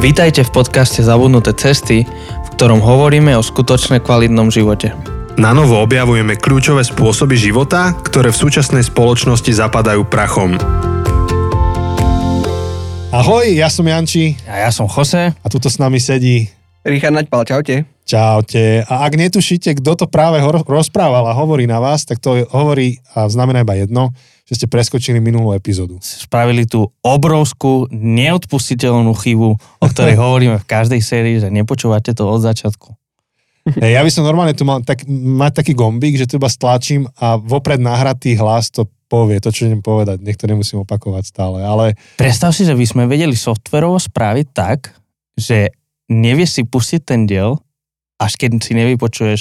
Vítajte v podcaste Zabudnuté cesty, v ktorom hovoríme o skutočne kvalitnom živote. Na novo objavujeme kľúčové spôsoby života, ktoré v súčasnej spoločnosti zapadajú prachom. Ahoj, ja som Janči A ja som Jose. a tuto s nami sedí. Richard Naďpal, čaute. Čaute. A ak netušíte, kto to práve ho- rozprával a hovorí na vás, tak to hovorí a znamená iba jedno, že ste preskočili minulú epizódu. Spravili tú obrovskú, neodpustiteľnú chybu, o ktorej hovoríme v každej sérii, že nepočúvate to od začiatku. Ja by som normálne tu mal tak, mať taký gombík, že tu iba stlačím a vopred nahratý hlas to povie, to, čo idem povedať. Nech to nemusím opakovať stále, ale Predstav si, že by sme vedeli softverovo spraviť tak, že nevieš si pustiť ten diel, až keď si nevypočuješ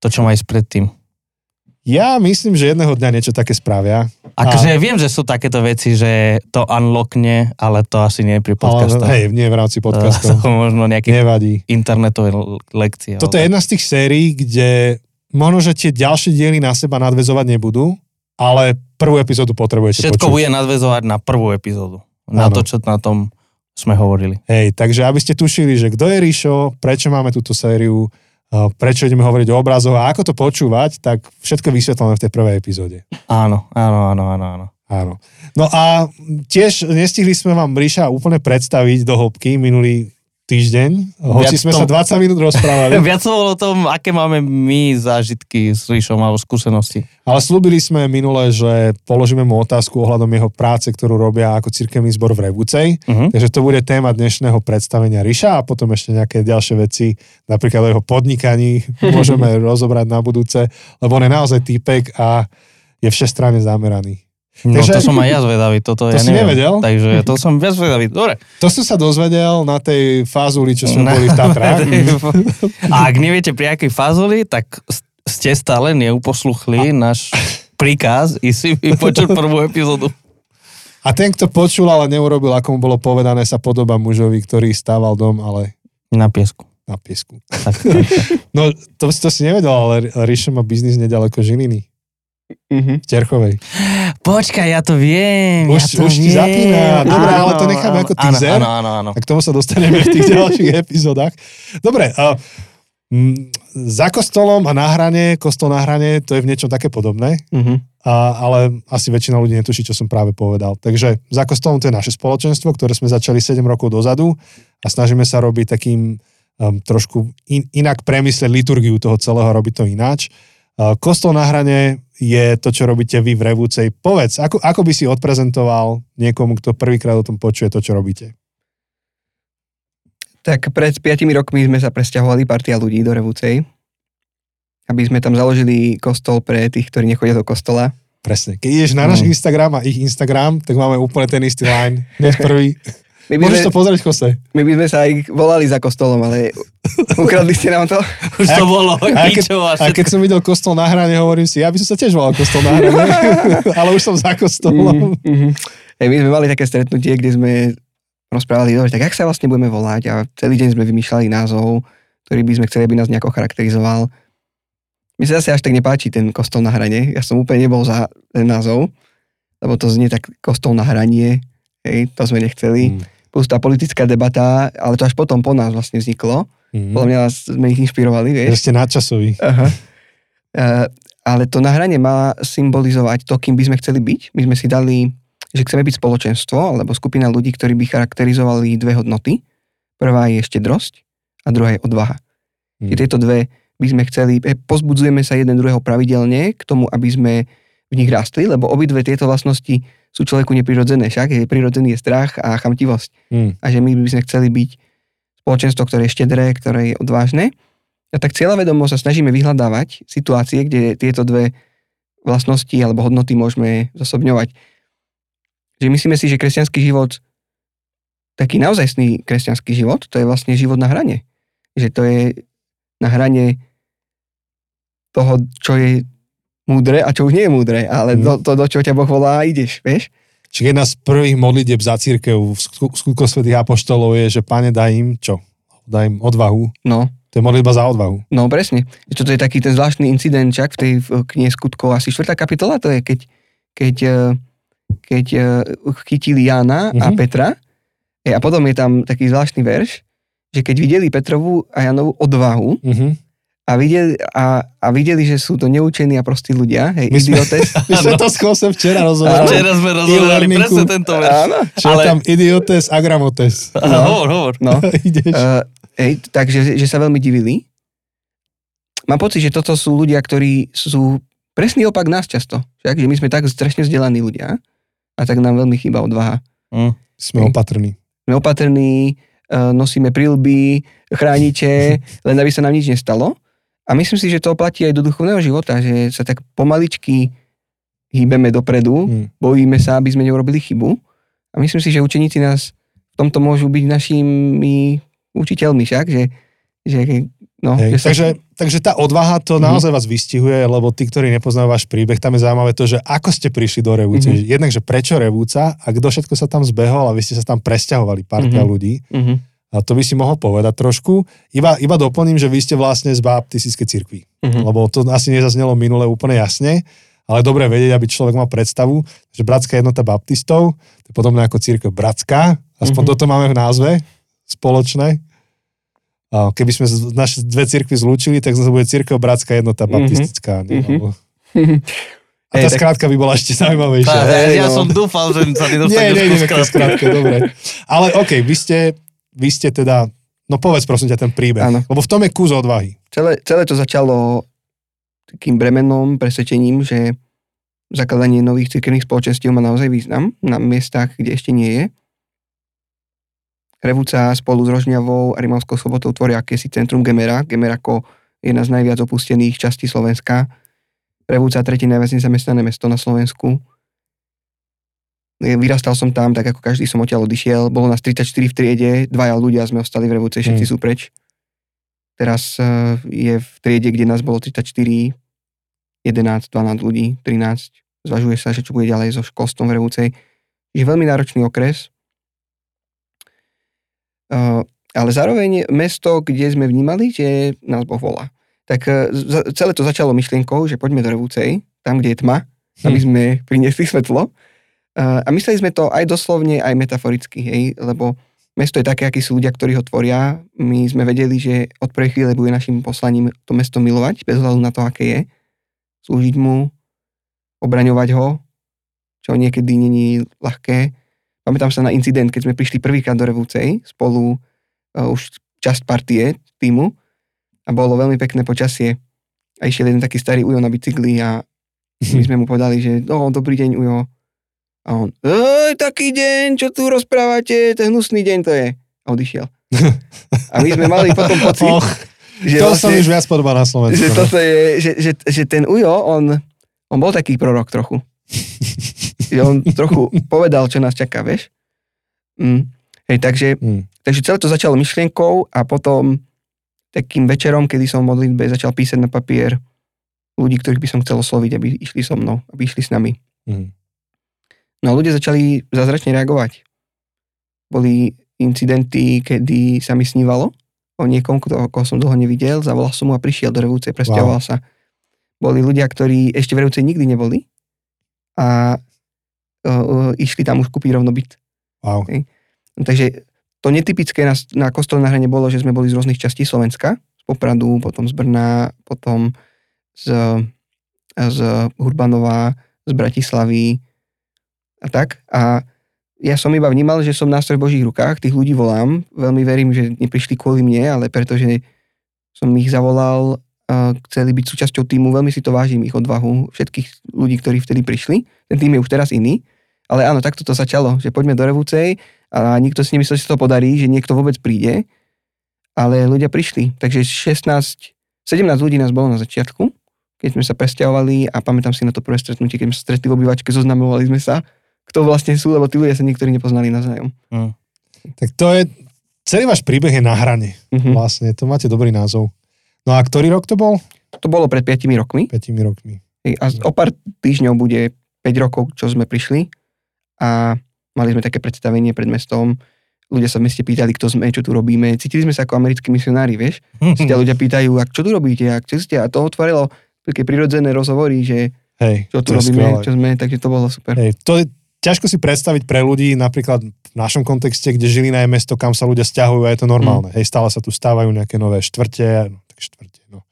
to, čo má ísť predtým. Ja myslím, že jedného dňa niečo také spravia. Akože viem, že sú takéto veci, že to unlockne, ale to asi nie je pri Ale, podcastoch. hej, nie v rámci To podcastov. sú možno nejaké Nevadí. internetové lekcie. Toto je jedna z tých sérií, kde možno, že tie ďalšie diely na seba nadvezovať nebudú, ale prvú epizódu potrebujete Všetko počuť. bude nadvezovať na prvú epizódu. Na Áno. to, čo na tom sme hovorili. Hej, takže aby ste tušili, že kto je Ríšo, prečo máme túto sériu, prečo ideme hovoriť o obrazoch a ako to počúvať, tak všetko vysvetlené v tej prvej epizóde. Áno, áno, áno, áno, áno. Áno. No a tiež nestihli sme vám Ríša úplne predstaviť do hĺbky minulý týždeň, hoci Viac sme tom- sa 20 minút rozprávali, Viac bolo o tom, aké máme my zážitky s Ríšom alebo skúsenosti. ale slúbili sme minule, že položíme mu otázku ohľadom jeho práce, ktorú robia ako cirkevný zbor v Revúcej. Uh-huh. Takže to bude téma dnešného predstavenia Ríša a potom ešte nejaké ďalšie veci, napríklad o jeho podnikaní môžeme rozobrať na budúce, lebo on je naozaj týpek a je všestranne zameraný. No Takže- to som aj ja zvedavý, toto To ja si neviem. nevedel? Takže to som viac zvedavý. Dobre. To som sa dozvedel na tej fázuli, čo sme Na- boli v Tatrách. A ak neviete pri akej fazoli, tak ste stále neuposluchli náš príkaz i si vypočuť prvú epizódu. A ten, kto počul, ale neurobil, ako mu bolo povedané, sa podoba mužovi, ktorý stával dom, ale Na piesku. na piesku. Tak. No, to, to si nevedel, ale Ríšo má biznis nedaleko Žiliny, Mhm. v Terchovej. Počkaj, ja to viem. Už- ja to už ti viem. zapína. Dobre, ale to Áno, necháme ako áno, teaser. Áno, áno, áno. A k tomu sa dostaneme v tých ďalších epizódach. Dobre, a, m, za kostolom a na hrane, kostol na hrane, to je v niečom také podobné, Mhm. a, ale asi väčšina ľudí netuší, čo som práve povedal. Takže za kostolom to je naše spoločenstvo, ktoré sme začali 7 rokov dozadu a snažíme sa robiť takým um, trošku in, inak premyslieť liturgiu toho celého, robiť to ináč. Uh, kostol na hrane je to, čo robíte vy v Revúcej. Povedz, ako, ako by si odprezentoval niekomu, kto prvýkrát o tom počuje to, čo robíte? Tak pred 5 rokmi sme sa presťahovali partia ľudí do Revúcej, aby sme tam založili kostol pre tých, ktorí nechodia do kostola. Presne. Keď ideš na náš Mm. Instagram a ich Instagram, tak máme úplne ten istý line. Hneď prvý. My by, Môžeš sme, to pozrieť, Jose. my by sme sa aj volali za kostolom, ale ukradli ste nám to. Už to bolo A ničo a keď som videl kostol na hrane, hovorím si, ja by som sa tiež volal kostol na hrane, ale už som za kostolom. Mhm, mhm. Hej, my sme mali také stretnutie, kde sme rozprávali, dobre, tak jak sa vlastne budeme volať a celý deň sme vymýšľali názov, ktorý by sme chceli, aby nás nejako charakterizoval. Mi sa zase až tak nepáči ten kostol na hrane. Ja som úplne nebol za ten názov, lebo to znie tak kostol na hranie, hej, to sme nechceli. Mm. Plus tá politická debata, ale to až potom po nás vlastne vzniklo. Mm. Podľa mňa sme ich inšpirovali, vieš. ste nadčasoví. Aha. Uh, ale to nahranie má symbolizovať to, kým by sme chceli byť. My sme si dali, že chceme byť spoločenstvo alebo skupina ľudí, ktorí by charakterizovali dve hodnoty. Prvá je štedrosť a druhá je odvaha. Mm. Tieto dve by sme chceli, eh, pozbudzujeme sa jeden druhého pravidelne k tomu, aby sme v nich rastli, lebo obidve tieto vlastnosti sú človeku neprirodzené. Však je prirodzený je strach a chamtivosť Mm. a že my by sme chceli byť spoločenstvo, ktoré je štedré, ktoré je odvážne. A tak cieľavedomo sa snažíme vyhľadávať situácie, kde tieto dve vlastnosti alebo hodnoty môžeme zosobňovať. Že myslíme si, že kresťanský život, taký naozajstný kresťanský život, to je vlastne život na hrane. Že to je na hrane toho, čo je múdre a čo už nie je múdre, ale Mhm. to, to, do čoho ťa Boh volá, ideš, vieš? Čiže jedna z prvých modlitieb za církev v skutkoch svätých apoštolov je, že pane daj im čo? Daj im odvahu. No, To je modlitba za odvahu. No presne. Čo to je taký ten zvláštny incident, čak v tej knihe skutkov, asi štvrtá kapitola, to je keď, keď, eh, keď eh, chytili Jána a Mhm. Petra Hej, a potom je tam taký zvláštny verš, že keď videli Petrovú a Janovu odvahu Uh-huh. A videli, a, a videli, že sú to neučení a prostí ľudia, hej, My sme- idiotes. My sme to s včera rozoberali. Včera sme rozoberali presne tento verš. Áno, Čo ale- tam idiotes, agramotes. No. Hovor, hovor. no. Ideš. Uh, hej, takže že sa veľmi divili. Mám pocit, že toto sú ľudia, ktorí sú presný opak nás často. Však, že my sme tak strašne vzdelaní ľudia a tak nám veľmi chýba odvaha. Mm. Sme opatrní. Sme opatrní, uh, nosíme prilby, chrániče, len aby sa nám nič nestalo. A myslím si, že to platí aj do duchovného života, že sa tak pomaličky hýbeme dopredu, Hm. bojíme sa, aby sme neurobili chybu. A myslím si, že učeníci nás v tomto môžu byť našimi učiteľmi však, že, že, no, Hej, sa, takže, takže tá odvaha to Mhm. naozaj vás vystihuje, lebo tí, ktorí nepoznajú váš príbeh, tam je zaujímavé to, že ako ste prišli do Revúce. Mhm. Jednak, že prečo Revúca a kto všetko sa tam zbehol a vy ste sa tam presťahovali, partia Mhm. ľudí. uh-huh, A to by si mohol povedať trošku. Iba, iba doplním, že vy ste vlastne z baptistickej cirkvi. uh-huh. Lebo to asi nezaznelo minule úplne jasne, ale dobre vedieť, aby človek mal predstavu, že Bratská jednota baptistov, to je podobné ako církev Bratská, aspoň Mhm. toto máme v názve spoločné. A keby sme naše dve církvy zlúčili, tak to bude církev Bratská jednota Mhm. baptistická. nie? Mhm. Alebo- A tá tak- skrátka by bola ešte Tá, zaujímavejšia. Hej, ja no. som dúfal, že sa nedostaneš nie, ku nie, skratke. skrátke, dobre. Ale OK, vy ste, vy ste teda, no povedz prosím ťa ten príbeh, Áno. lebo v tom je kus odvahy. celé, celé to začalo takým bremenom, presvedčením, že zakladanie nových cirkevných spoločenstiev má naozaj význam na miestach, kde ešte nie je. Revúca spolu s Rožňavou a Rimavskou sobotou tvoria akési centrum Gemera. Gemer ako jedna z najviac opustených častí Slovenska. Revúca tretie najviac nezamestnané mesto na Slovensku. Vyrastal som tam, tak ako každý som odtiaľ odišiel. Bolo nás 34 v triede, dvaja ľudia sme ostali v Revúce, všetci Hmm. sú preč. Teraz eh, je v triede, kde nás bolo 34, 11, 12 ľudí, 13. Zvažuje sa, že čo bude ďalej so školstvom v Revúcej. Je veľmi náročný okres. Eh, ale zároveň mesto, kde sme vnímali, že nás Boh volá. Tak za- celé to začalo myšlienkou, že poďme do Revúcej, tam, kde je tma, aby Hm. sme priniesli svetlo. A mysleli sme to aj doslovne, aj metaforicky, hej, lebo mesto je také, akí sú ľudia, ktorí ho tvoria. My sme vedeli, že od prvej chvíle bude našim poslaním to mesto milovať, bez hľadu na to, aké je. Slúžiť mu, obraňovať ho, čo niekedy není ľahké. Pamätám sa na incident, keď sme prišli prvýkrát do Revúcej, spolu uh, už časť partie týmu a bolo veľmi pekné počasie. A išiel jeden taký starý ujo na bicykli a my sme mu povedali, že no, dobrý deň ujo. A on, Ej, taký deň, čo tu rozprávate, ten hnusný deň to je. A odišiel. A my sme mali potom pocit, Och, že, to vlastne, už viac podobá na Slovensku. že, no. toto je, že, že, že ten ujo, on, on bol taký prorok trochu. že on trochu povedal, čo nás čaká, vieš. Mm. Hej, takže, Mm. takže celé to začalo myšlienkou a potom takým večerom, kedy som v modlitbe začal písať na papier ľudí, ktorých by som chcel osloviť, aby išli so mnou, aby išli s nami. Mm. No ľudia začali zázračne reagovať. Boli incidenty, kedy sa mi snívalo o niekom, koho som dlho nevidel, zavolal som mu a prišiel do Revúce, presťahoval sa. Boli ľudia, ktorí ešte v Revúce nikdy neboli a uh, išli tam už kúpiť rovno byt. Wow. No, takže to netypické na, na kostole na hrane bolo, že sme boli z rôznych častí Slovenska, z Popradu, potom z Brna, potom z, z Hurbanova, z Bratislavy a tak. A ja som iba vnímal, že som nástroj v Božích rukách, tých ľudí volám. Veľmi verím, že neprišli kvôli mne, ale pretože som ich zavolal, chceli byť súčasťou týmu, veľmi si to vážim, ich odvahu, všetkých ľudí, ktorí vtedy prišli. Ten tým je už teraz iný, ale áno, takto to začalo, že poďme do Revúcej a nikto si nemyslel, že sa to podarí, že niekto vôbec príde, ale ľudia prišli. Takže 16, 17 ľudí nás bolo na začiatku, keď sme sa presťahovali a pamätám si na to prvé stretnutie, keď sme sa stretli v obývačke, zoznamovali sme sa, kto vlastne sú, lebo tí ľudia sa niektorí nepoznali navzájom. Mm. Tak to je, celý váš príbeh je na hrane. Mhm. Vlastne, to máte dobrý názov. No a ktorý rok to bol? To bolo pred 5 rokmi 5 rokmi. A o pár týždňov bude 5 rokov, čo sme prišli a mali sme také predstavenie pred mestom. Ľudia sa v meste pýtali, kto sme, čo tu robíme. Cítili sme sa ako americkí misionári, vieš? Si ťa ľudia pýtajú, a čo tu robíte, a čo ste? A to otvorilo také prirodzené rozhovory, že Hej, čo tu robíme, skvelé. čo sme, takže to bolo super. Hej, to, ťažko si predstaviť pre ľudí, napríklad v našom kontexte, kde Žilina je mesto, kam sa ľudia stiahujú a je to normálne. Mm. Hej, stále sa tu stávajú nejaké nové štvrte, no, tak štvrte, no.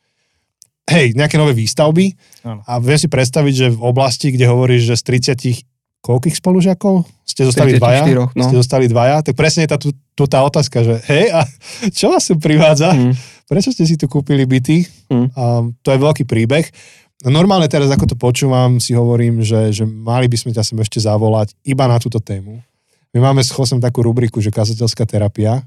Hej, nejaké nové výstavby Áno. a viem si predstaviť, že v oblasti, kde hovoríš, že z 30 koľkých spolužiakov ste zostali 34, dvaja? no. Ste zostali dvaja? Tak presne je tá, tu, tu tá otázka, že hej, a čo vás sem privádza? Mm. Prečo ste si tu kúpili byty? Mm. A to je veľký príbeh. No Normálne teraz, ako to počúvam, si hovorím, že, že mali by sme ťa sem ešte zavolať iba na túto tému. My máme s Chosem takú rubriku, že kazateľská terapia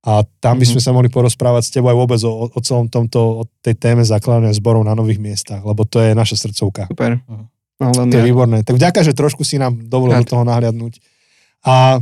a tam by Mhm. sme sa mohli porozprávať s tebou aj vôbec o, o celom tomto, o tej téme zakladania zborov na nových miestach, lebo to je naša srdcovka. Super. No, To je výborné. Tak vďaka, že trošku si nám dovolil do toho nahliadnúť. A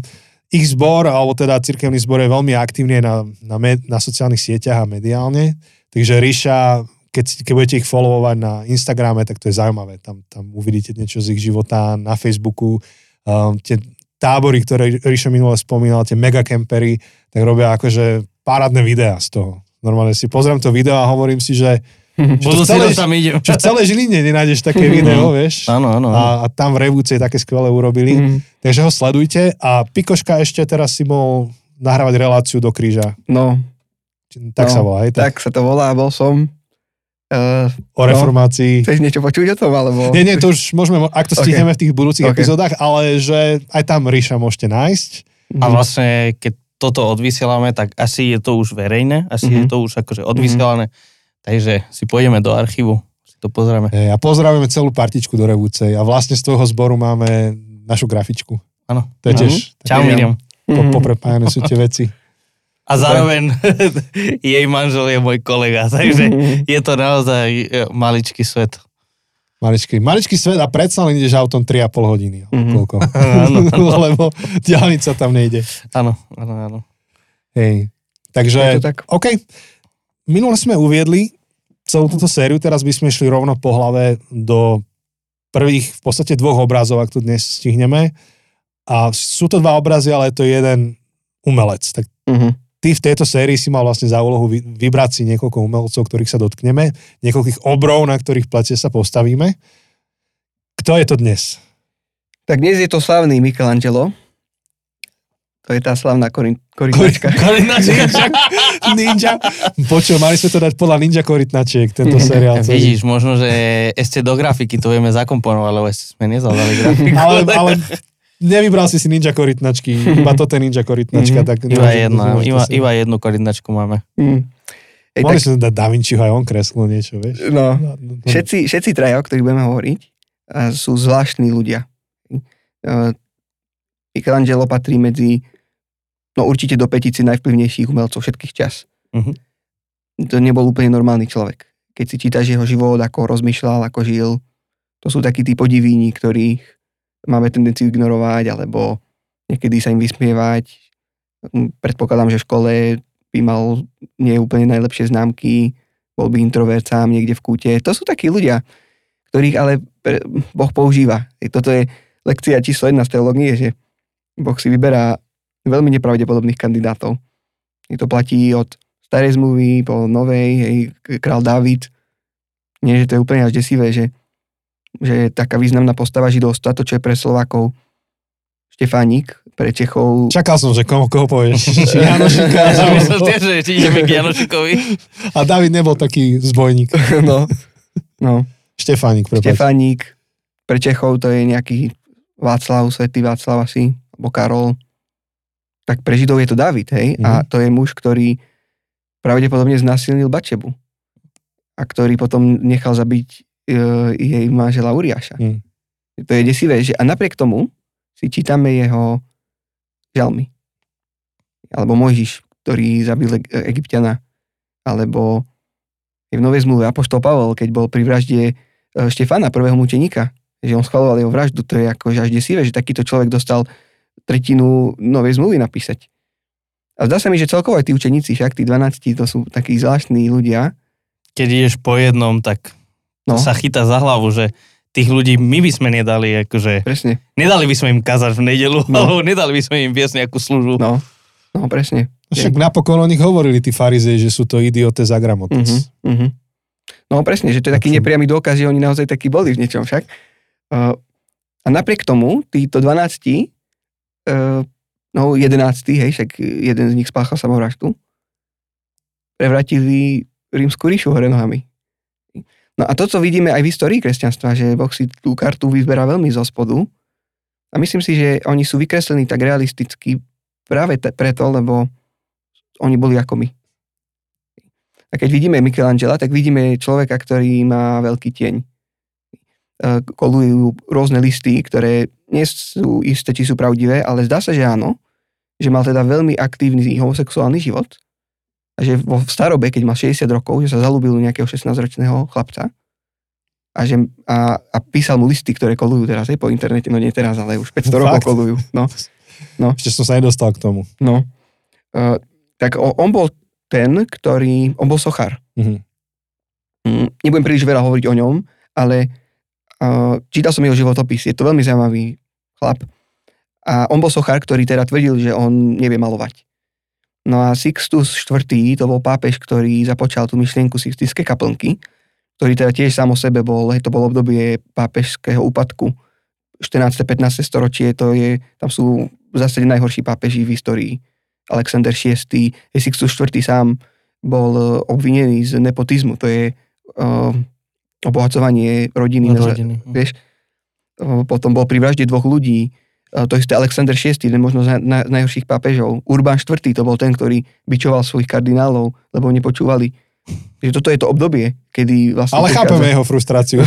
ich zbor, alebo teda cirkevný zbor je veľmi aktívny aj na, na, med, na sociálnych sieťach a mediálne. Takže Ríša, keď, keď budete ich followovať na Instagrame, tak to je zaujímavé. Tam, tam uvidíte niečo z ich života na Facebooku. Um, tie tábory, ktoré Ríša minule spomínal, tie megacampery, tak robia akože parádne videá z toho. Normálne si pozriem to video a hovorím si, že, Budú si celé- tam idem. že v celej Žiline nenájdeš také video, vieš. Áno, áno. A, a tam v Revúce také skvelé urobili. Mm. Takže ho sledujte. A Pikoška ešte teraz si bol nahrávať reláciu do kríža. No, Tak No, sa volá, hej? Tak, tak sa to volá, bol som. Uh, o reformácii. chceš niečo počuť o tom, alebo... Nie, nie, to už môžeme, ak to stihneme v tých budúcich Ok. epizódach, ale že aj tam Ríša môžete nájsť. Mhm. A vlastne, keď toto odvysielame, tak asi je to už verejné, asi Mhm. je to už akože odvysielané. Takže si pôjdeme do archívu, si to pozrieme. A pozdravujeme celú partičku do Revúcej. A vlastne z tvojho zboru máme našu grafičku. Áno. To je tiež Čau, Miriam. po, Mhm. poprepájane sú tie veci. A zároveň jej manžel je môj kolega, takže je to naozaj e, maličký svet. Maličký, maličký svet a predsa len ideš autom 3,5 hodiny. Mhm. Koľko? Áno, Lebo diálnica tam nejde. áno, áno, áno. Hej. Takže, tak. OK. Minule sme uviedli celú túto sériu, teraz by sme išli rovno po hlave do prvých v podstate dvoch obrazov, ak to dnes stihneme. A sú to dva obrazy, ale je to jeden umelec. Tak Mhm. Ty v tejto sérii si mal vlastne za úlohu vy- vybrať si niekoľko umelcov, ktorých sa dotkneme, niekoľkých obrov, na ktorých plete sa postavíme. Kto je to dnes? Tak dnes je to slavný Michelangelo. To je tá slavná korin, korytnačka. Ninja. Počul, mali sme to dať podľa Ninja Korytnačiek, tento seriál. celý. Vidíš, možno, že ešte do grafiky to vieme zakomponovať, lebo ešte sme nezadali grafiku. ale, ale nevybral si si ninja korytnačky, iba toto je ninja korytnačka, Mhm. tak Iba, jedna, iba, iba jednu koordinačku máme. Mm. Ej, Mohli tak, sme dať Da Vinciho aj on kreslil niečo, vieš. no, No, no, no. všetci, všetci traja, o ktorých budeme hovoriť, a sú zvláštni ľudia. Uh, Michelangelo patrí medzi, no určite do petici najvplyvnejších umelcov všetkých čas. Mhm. To nebol úplne normálny človek. Keď si čítaš jeho život, ako rozmýšľal, ako žil, to sú takí tí podivíni, ktorých máme tendenciu ignorovať, alebo niekedy sa im vysmievať. Mm, Predpokladám, že v škole by mal nie úplne najlepšie známky, bol by introvert sám niekde v kúte. To sú takí ľudia, ktorých ale Boh používa. Toto je lekcia číslo jedna z teológie, že Boh si vyberá veľmi nepravdepodobných kandidátov. Je to platí od starej zmluvy po novej, hej, král Dávid. Nie, že to je úplne až desivé, že, že je taká významná postava židovstva, to čo je pre Slovákov Štefánik, pre Čechov Čakal som, že koho, koho povieš. Či Janošika, Ja som alebo- tiež, že ideme k Janošikovi. a David nebol taký zbojník. no, no, Štefánik, prepáč. Štefánik, pre Čechov to je nejaký Václav, svetý Václav asi, alebo Karol. Tak pre Židov je to David, hej? Mhm. A to je muž, ktorý pravdepodobne znásilnil Bačebu. A ktorý potom nechal zabiť jej manžela Uriáša. Mhm. To je desivé, že a napriek tomu si čítame jeho žalmy. Alebo Mojžiš, ktorý zabil E- Egyptiana. Alebo je v Novej zmluve Apoštol Pavol, keď bol pri vražde e, Štefana, prvého mučeníka, že on schvaloval jeho vraždu, to je akože až desivé, že takýto človek dostal tretinu Novej zmluvy napísať. A zdá sa mi, že celkovo aj tí učeníci, však tí 12, to sú takí zvláštni ľudia. Keď ideš po jednom, tak No, sa chytá za hlavu, že tých ľudí my by sme nedali, akože, presne. nedali by sme im kazať v nedelu, No. alebo nedali by sme im viesť nejakú službu. No, no presne. Však napokon o nich hovorili tí farizei, že sú to idiote za gramotec. Mhm, mhm. No presne, že to je taký nepriamy dôkaz, že oni naozaj takí boli v niečom však. Uh, A napriek tomu, títo 12, uh, no 11, hej, však jeden z nich spáchal samovraždu, prevratili rímsku ríšu hore nohami. No a to, co vidíme aj v histórii kresťanstva, že Boh si tú kartu vyzberá veľmi zo spodu a myslím si, že oni sú vykreslení tak realisticky práve te, preto, lebo oni boli ako my. A keď vidíme Michelangela, tak vidíme človeka, ktorý má veľký tieň. E, kolujú rôzne listy, ktoré nie sú isté, či sú pravdivé, ale zdá sa, že áno, že mal teda veľmi aktívny homosexuálny život že vo starobe, keď mal 60 rokov, že sa zalúbil nejakého 16-ročného chlapca a, že, a, a písal mu listy, ktoré kolujú teraz aj po internete, no nie teraz, ale už 500 rokov kolujú. No. no. Ešte som sa nedostal k tomu. No. Uh, tak on bol ten, ktorý, on bol sochár. Mm-hmm. Mm, nebudem príliš veľa hovoriť o ňom, ale uh, čítal som jeho životopis, je to veľmi zaujímavý chlap. A on bol sochár, ktorý teda tvrdil, že on nevie malovať. No a Sixtus IV. to bol pápež, ktorý započal tú myšlienku Sixtinskej kaplnky, ktorý teda tiež sám o sebe bol, hej, to bolo obdobie pápežského úpadku, 14. 15. storočie, to je, tam sú zásade najhorší pápeži v histórii Alexander VI, Sixtus IV sám bol e, obvinený z nepotizmu, to je uh, obohacovanie rodiny. Rodiny. Hm. Vieš, uh, potom bol pri vražde dvoch ľudí, to isté Alexander VI, jeden možno z, na, z najhorších pápežov. Urban IV to bol ten, ktorý bičoval svojich kardinálov, lebo nepočúvali. Že toto je to obdobie, kedy vlastne... Ale chápeme jeho frustráciu.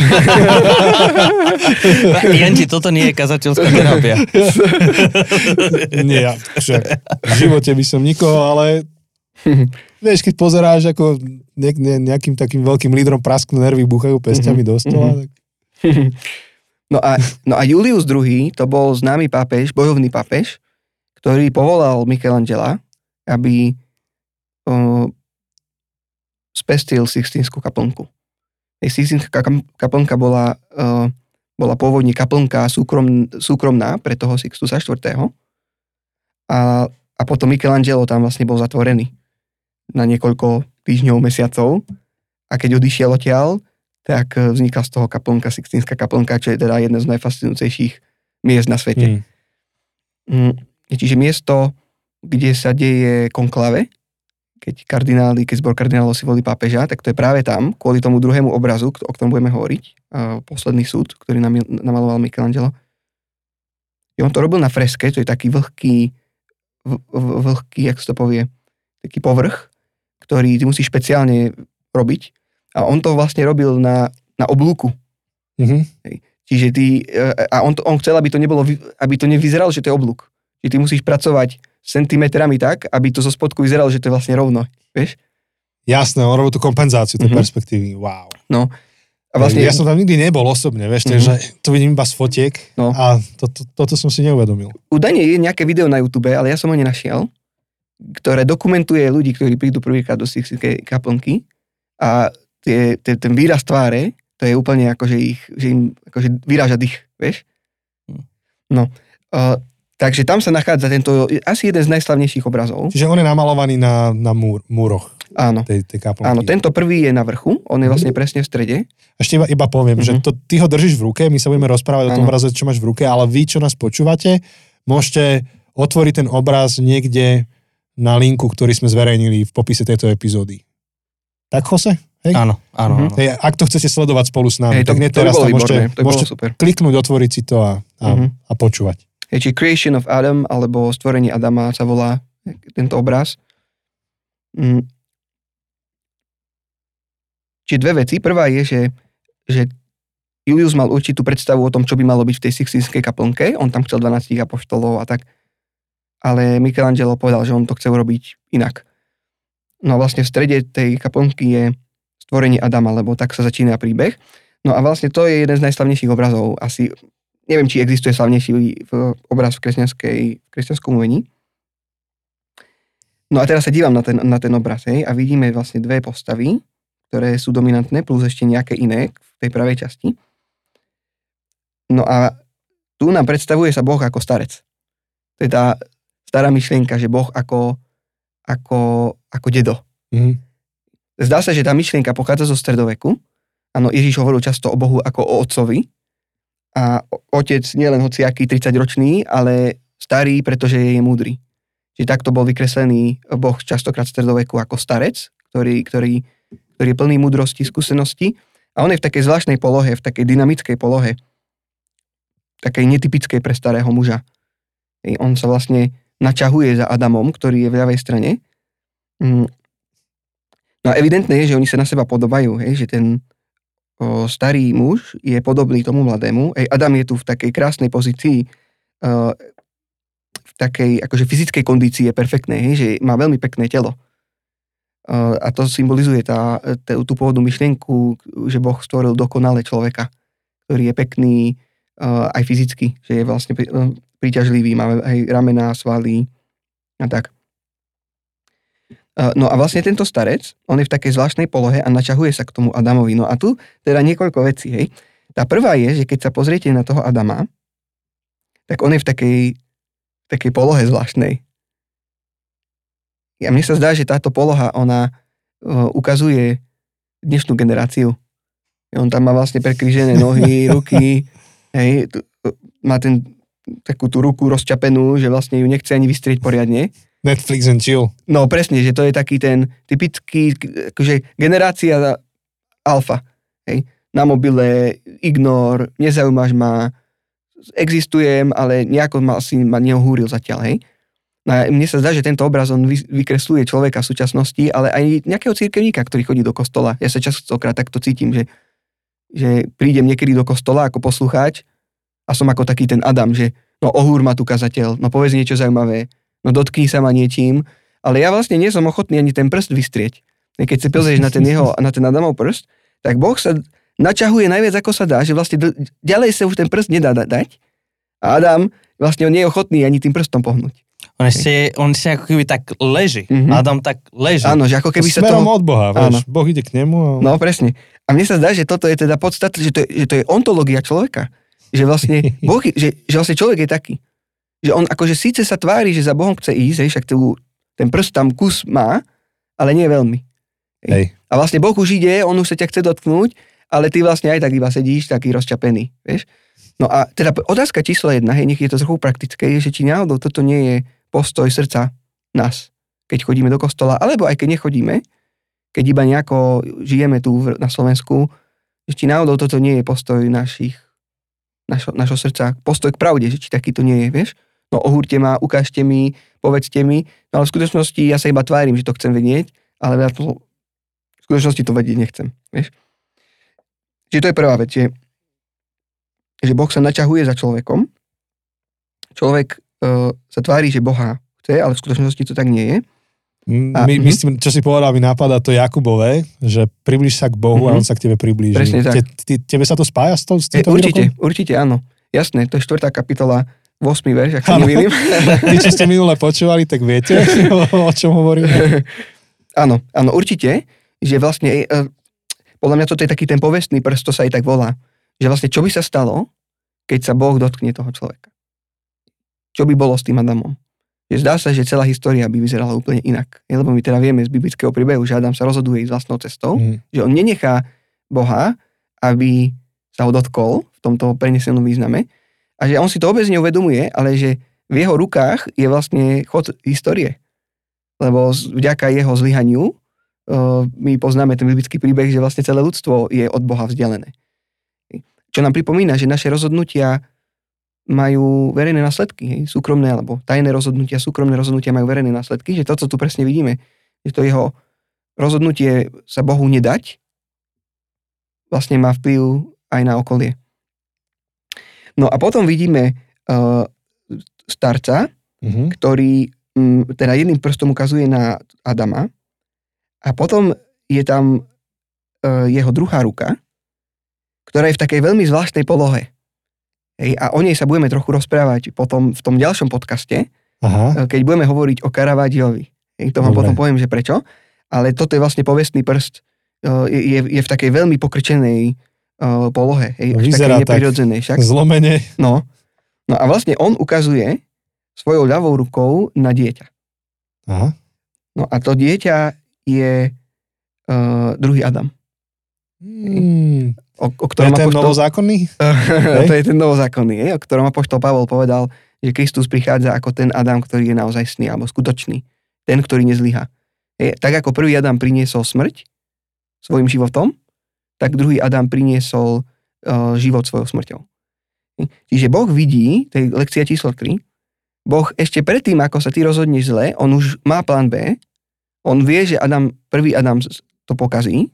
Janči, toto nie je kazateľská terapia. nie, ja, však v živote by som nikoho, ale vieš, keď pozeráš, ako ne, ne, nejakým takým veľkým lídrom prasknú nervy, búchajú pestiami mm-hmm. do stola, tak... No a, no a Julius II, to bol známy pápež, bojovný pápež, ktorý povolal Michelangela, aby uh, spestil Sixtinskú kaplnku. Sixtinská kaplnka bola, uh, bola pôvodne kaplnka súkrom, súkromná pre toho Sixtusa IV. A, a potom Michelangelo tam vlastne bol zatvorený na niekoľko týždňov, mesiacov. A keď odišiel odtiaľ, tak e, vznikla z toho kaplnka, Sixtinská kaplnka, čo je teda jedna z najfascinujúcejších miest na svete. Mm. Čiže miesto, kde sa deje konklave, keď kardináli, keď zbor kardinálov si volí pápeža, tak to je práve tam, kvôli tomu druhému obrazu, o ktorom budeme hovoriť, uh, posledný súd, ktorý namaloval Michelangelo. On to robil na freske, to je taký vlhký, vlhký, jak sa to povie, taký povrch, ktorý ty musíš špeciálne robiť. A on to vlastne robil na, na oblúku. Mm-hmm. Čiže ty, e, a on, to, on chcel, aby to, nebolo, aby to nevyzeralo, že to je oblúk. Čiže ty musíš pracovať centimetrami tak, aby to zo spodku vyzeralo, že to je vlastne rovno, vieš? Jasné, on robil tú kompenzáciu, tej mm-hmm. perspektívy, wow. No. A vlastne... Ja som tam nikdy nebol osobne, vieš, mm-hmm. takže to vidím iba z fotiek no. a to, to, toto som si neuvedomil. Údajne je nejaké video na YouTube, ale ja som ho nenašiel, ktoré dokumentuje ľudí, ktorí prídu prvýkrát do Sixtikej kaplnky a tie, tie, ten výraz tváre, to je úplne ako, že, ich, že im akože vyráža dých, vieš? Hm. No. Uh, Takže tam sa nachádza tento asi jeden z najslavnejších obrazov. Čiže on je namalovaný na, na múr, múroch. Áno. Tej, tej Áno, tento prvý je na vrchu, on je vlastne presne v strede. Ešte iba, iba poviem, mm-hmm. že to, ty ho držíš v ruke, my sa budeme rozprávať Áno. o tom obraze, čo máš v ruke, ale vy, čo nás počúvate, môžete otvoriť ten obraz niekde na linku, ktorý sme zverejnili v popise tejto epizódy. Tak, Jose? Hej? Áno, áno. Mm-hmm. Hej, ak to chcete sledovať spolu s nami, Hej, to, tak nie teraz tam môžete, môžete super. kliknúť, otvoriť si to a, a, mm-hmm. a počúvať. Hej, či Creation of Adam, alebo Stvorenie Adama sa volá tento obraz. Mm. Čiže dve veci. Prvá je, že, že Julius mal určitú predstavu o tom, čo by malo byť v tej Sixtinskej kaplnke. On tam chcel 12 apoštolov a tak. Ale Michelangelo povedal, že on to chce urobiť inak. No a vlastne v strede tej kaplnky je stvorenie Adama, lebo tak sa začína príbeh. No a vlastne to je jeden z najslavnejších obrazov asi neviem, či existuje slavnejší obraz v, v kresťanskom umení. No a teraz sa dívam na ten, na ten obraz hej, a vidíme vlastne dve postavy, ktoré sú dominantné, plus ešte nejaké iné v tej pravej časti. No a tu nám predstavuje sa Boh ako starec. To je tá stará myšlienka, že Boh ako, ako, ako dedo. Mm. Zdá sa, že tá myšlienka pochádza zo stredoveku. Áno, Ježíš hovoril často o Bohu ako o otcovi, a otec nielen hociaký 30-ročný, ale starý, pretože je múdry. Čiže takto bol vykreslený Boh častokrát v stredoveku ako starec, ktorý, ktorý, ktorý je plný múdrosti, skúsenosti a on je v takej zvláštnej polohe, v takej dynamickej polohe, takej netypickej pre starého muža. On sa vlastne načahuje za Adamom, ktorý je v ľavej strane. No a evidentné je, že oni sa na seba podobajú, hej, že ten o, starý muž je podobný tomu mladému. Hej, Adam je tu v takej krásnej pozícii, o, v takej akože fyzickej kondícii je perfektné, hej, že má veľmi pekné telo. O, a to symbolizuje tá, tá, tú pôvodnú myšlienku, že Boh stvoril dokonale človeka, ktorý je pekný o, aj fyzicky, že je vlastne príťažlivý, má aj ramená, svaly a tak. No a vlastne tento starec, on je v takej zvláštnej polohe a načahuje sa k tomu Adamovi. No a tu teda niekoľko vecí, hej. Tá prvá je, že keď sa pozriete na toho Adama, tak on je v takej, takej polohe zvláštnej. A mne sa zdá, že táto poloha, ona uh, ukazuje dnešnú generáciu. On tam má vlastne prekrížené nohy, ruky, hej, uh, má ten, takú tú ruku rozčapenú, že vlastne ju nechce ani vystrieť poriadne. Netflix and chill. No presne, že to je taký ten typický, akože generácia alfa. Hej. Na mobile, ignor, nezaujímaš ma, existujem, ale nejako ma asi ma neohúril zatiaľ, hej. No mne sa zdá, že tento obraz on vy- vykresluje človeka v súčasnosti, ale aj nejakého cirkevníka, ktorý chodí do kostola. Ja sa častokrát takto cítim, že, že prídem niekedy do kostola ako poslucháč a som ako taký ten Adam, že no ohúr ma tu kazateľ, no povedz niečo zaujímavé, no dotkni sa ma niečím, ale ja vlastne nie som ochotný ani ten prst vystrieť. Keď si pozrieš na ten jeho, na ten Adamov prst, tak Boh sa načahuje najviac ako sa dá, že vlastne d- ďalej sa už ten prst nedá da- dať a Adam vlastne on nie je ochotný ani tým prstom pohnúť. On ešte, on ešte ako keby tak leží. Mhm. Adam tak leží. Áno, že ako keby sa Smerom to... od Boha, Áno. vieš. Boh ide k nemu a... No presne. A mne sa zdá, že toto je teda podstatné, že to je, že to je ontológia človeka. Že vlastne, boh, že, že vlastne človek je taký. Že on akože síce sa tvári, že za Bohom chce ísť, hej, však tu, ten prst tam kus má, ale nie veľmi. Hej. A vlastne Boh už ide, on už sa ťa chce dotknúť, ale ty vlastne aj tak iba sedíš taký rozčapený, vieš. No a teda otázka číslo jedna, hej, nech je to trochu praktické, je, že či náhodou toto nie je postoj srdca nás, keď chodíme do kostola, alebo aj keď nechodíme, keď iba nejako žijeme tu na Slovensku, že či náhodou toto nie je postoj našich, našo, našho srdca, postoj k pravde, že či takýto nie je, vieš. No ohúrte ma, ukážte mi, povedzte mi, no ale v skutočnosti ja sa iba tvárim, že to chcem vedieť, ale ja to, v skutočnosti to vedieť nechcem, vieš. Čiže to je prvá vec, že, že Boh sa načahuje za človekom, človek uh, sa tvári, že Boha chce, ale v skutočnosti to tak nie je. A- My, mhm. myslím, čo si povedal, mi napadá to Jakubové, že priblíž sa k Bohu a Mhm. on sa k tebe priblíži. Presne tak. Te, ty, tebe sa to spája s, to, s E, týmto určite, výrokom? určite áno. Jasné, to je štvrtá kapitola, 8. verš, ak sa nemýlim. Tí, čo ste minule počúvali, tak viete, o čom hovorím. áno, áno, určite, že vlastne, e, podľa mňa toto je taký ten povestný prst, to sa aj tak volá, že vlastne čo by sa stalo, keď sa Boh dotkne toho človeka. Čo by bolo s tým Adamom? Že zdá sa, že celá história by vyzerala úplne inak. Lebo my teda vieme z biblického príbehu, že Adam sa rozhoduje ísť vlastnou cestou, Mm. že on nenechá Boha, aby sa ho dotkol v tomto prenesenom význame a že on si to vôbec neuvedomuje, ale že v jeho rukách je vlastne chod histórie. Lebo vďaka jeho zlyhaniu uh, my poznáme ten biblický príbeh, že vlastne celé ľudstvo je od Boha vzdialené. Čo nám pripomína, že naše rozhodnutia majú verejné následky, hej, súkromné alebo tajné rozhodnutia, súkromné rozhodnutia majú verejné následky, že to, co tu presne vidíme, že to jeho rozhodnutie sa Bohu nedať, vlastne má vplyv aj na okolie. No a potom vidíme uh, starca, Mhm. ktorý mm, teda jedným prstom ukazuje na Adama a potom je tam uh, jeho druhá ruka, ktorá je v takej veľmi zvláštnej polohe. Hej, a o nej sa budeme trochu rozprávať potom v tom ďalšom podcaste, Aha. keď budeme hovoriť o Caravagiovi. Hej, to vám Dobre. potom poviem, že prečo. Ale toto je vlastne povestný prst. Je, je, je v takej veľmi pokričenej uh, polohe. Hej, No, vyzerá tak. však. Zlomene. No. no a vlastne on ukazuje svojou ľavou rukou na dieťa. Aha. No a to dieťa je uh, druhý Adam. Hmm, o, o to je ktorom ten apoštol- novozákonný? to je ten novozákonný, hej, o ktorom apoštol Pavol povedal, že Kristus prichádza ako ten Adam, ktorý je naozaj sný alebo skutočný. Ten, ktorý nezlyha. Hej, tak ako prvý Adam priniesol smrť svojim životom, tak druhý Adam priniesol uh, život svojou smrťou. Čiže Boh vidí, to je lekcia číslo 3, Boh ešte predtým, ako sa ty rozhodneš zle, on už má plán B, on vie, že Adam, prvý Adam to pokazí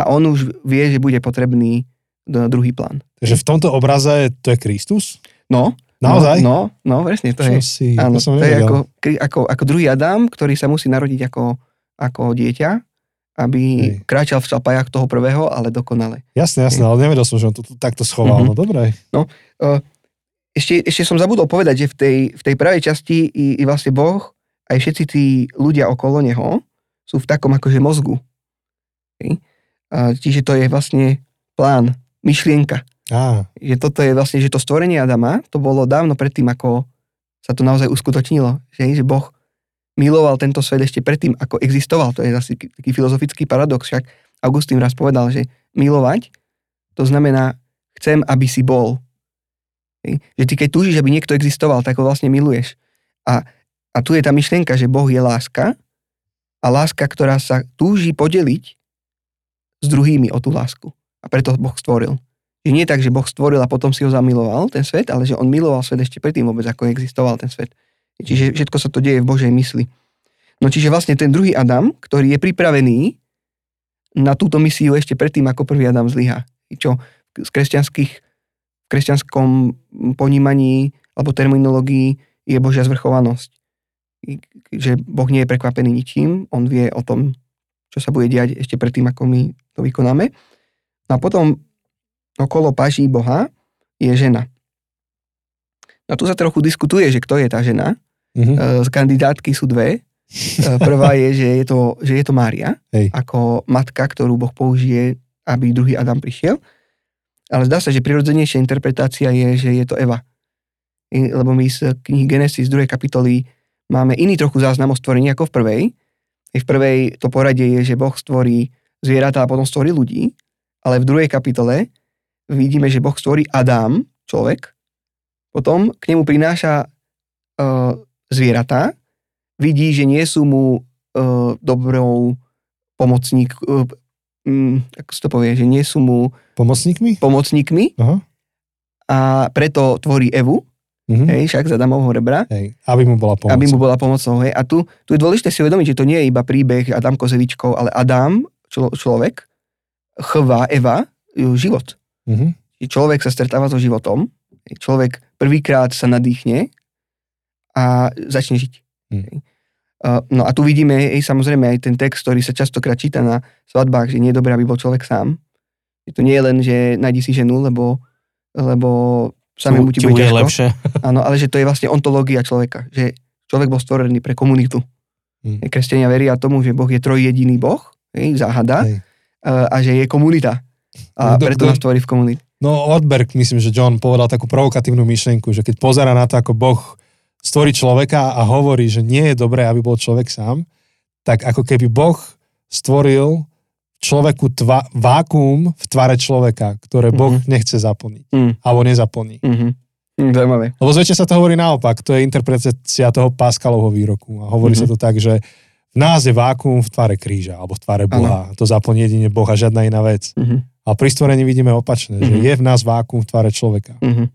a on už vie, že bude potrebný druhý plán. Takže v tomto obraze to je Kristus? No, Naozaj? No, no, no presne, to Čo je, si, áno, to to je ako, ako, ako druhý Adam, ktorý sa musí narodiť ako, ako dieťa, aby Hej. kráčal v šlapajách toho prvého, ale dokonale. Jasné, jasné, ale nevedel som, že on to tu takto schoval. Mhm. No dobre. Ešte, ešte som zabudol povedať, že v tej, v tej pravej časti i, i vlastne Boh, aj všetci tí ľudia okolo neho, sú v takom akože mozgu. Hej. A, čiže to je vlastne plán, myšlienka. Á, že toto je vlastne, že to stvorenie Adama, to bolo dávno predtým, ako sa to naozaj uskutočnilo. Že, že Boh miloval tento svet ešte predtým, ako existoval. To je asi taký filozofický paradox, však Augustín raz povedal, že milovať, to znamená, chcem, aby si bol. Že ty keď túžiš, aby niekto existoval, tak ho vlastne miluješ. A, a tu je tá myšlienka, že Boh je láska a láska, ktorá sa túži podeliť s druhými o tú lásku. A preto Boh stvoril. Že nie tak, že Boh stvoril a potom si ho zamiloval, ten svet, ale že on miloval svet ešte predtým vôbec, ako existoval ten svet. Čiže všetko sa to deje v Božej mysli. No čiže vlastne ten druhý Adam, ktorý je pripravený na túto misiu ešte predtým, ako prvý Adam zlyha. Čo z kresťanských, v kresťanskom ponímaní alebo terminológii je Božia zvrchovanosť. Že Boh nie je prekvapený ničím, on vie o tom, čo sa bude diať ešte predtým, ako my to vykonáme. No a potom okolo paží Boha je žena. No tu sa trochu diskutuje, že kto je tá žena. Z kandidátky sú dve. E, Prvá je, že je to, že je to Mária, Hej. ako matka, ktorú Boh použije, aby druhý Adam prišiel. Ale zdá sa, že prirodzenejšia interpretácia je, že je to Eva. Lebo my z knihy Genesis 2. kapitoly máme iný trochu záznam o stvorení ako v prvej. I v prvej to poradie je, že Boh stvorí zvieratá a potom stvorí ľudí. Ale v druhej kapitole vidíme, že Boh stvorí Adam, človek, potom k nemu prináša uh, zvieratá, vidí, že nie sú mu uh, dobrou pomocník, uh, um, ako sa to povie, že nie sú mu Pomocníkmi? pomocníkmi Aha. a preto tvorí Evu, Mhm. hej, však za Damovho rebra, Hej, aby mu bola pomoc. aby mu bola pomocou. Hej. A tu, tu je dôležité si uvedomiť, že to nie je iba príbeh Adam Kozevičkov, ale Adam, člo, človek, chvá Eva, ju život. Mhm. že človek sa stretáva so životom, človek prvýkrát sa nadýchne a začne žiť. Hm. Uh, No a tu vidíme hej, samozrejme aj ten text, ktorý sa častokrát číta na svadbách, že nie je dobré, aby bol človek sám. Že to nie je len, že nájdi si ženu, lebo, lebo samému ti bude ťažko. lepšie. Áno, ale že to je vlastne ontológia človeka. Že človek bol stvorený pre komunitu. Hm. Hej, Kresťania veria tomu, že Boh je trojjediný Boh, hej, záhada, Hej. a že je komunita. A No, preto do- nás tvorí v komunite. No Odberg, myslím, že John povedal takú provokatívnu myšlienku, že keď pozera na to, ako Boh stvorí človeka a hovorí, že nie je dobré, aby bol človek sám, tak ako keby Boh stvoril človeku tva, vákuum v tvare človeka, ktoré Boh Mhm. nechce zaplniť. Mm. Alebo nezaplní. Mhm. Mm, Zaujímavé. Lebo zväčšine sa to hovorí naopak. To je interpretácia toho Pascalovho výroku. A hovorí Mhm. sa to tak, že v nás je vákuum v tvare kríža alebo v tvare Boha. To zaplní jedine Boh a žiadna iná vec. Mhm. A pri stvorení vidíme opačné, že Mhm. je v nás vákuum v tvare človeka. Mhm.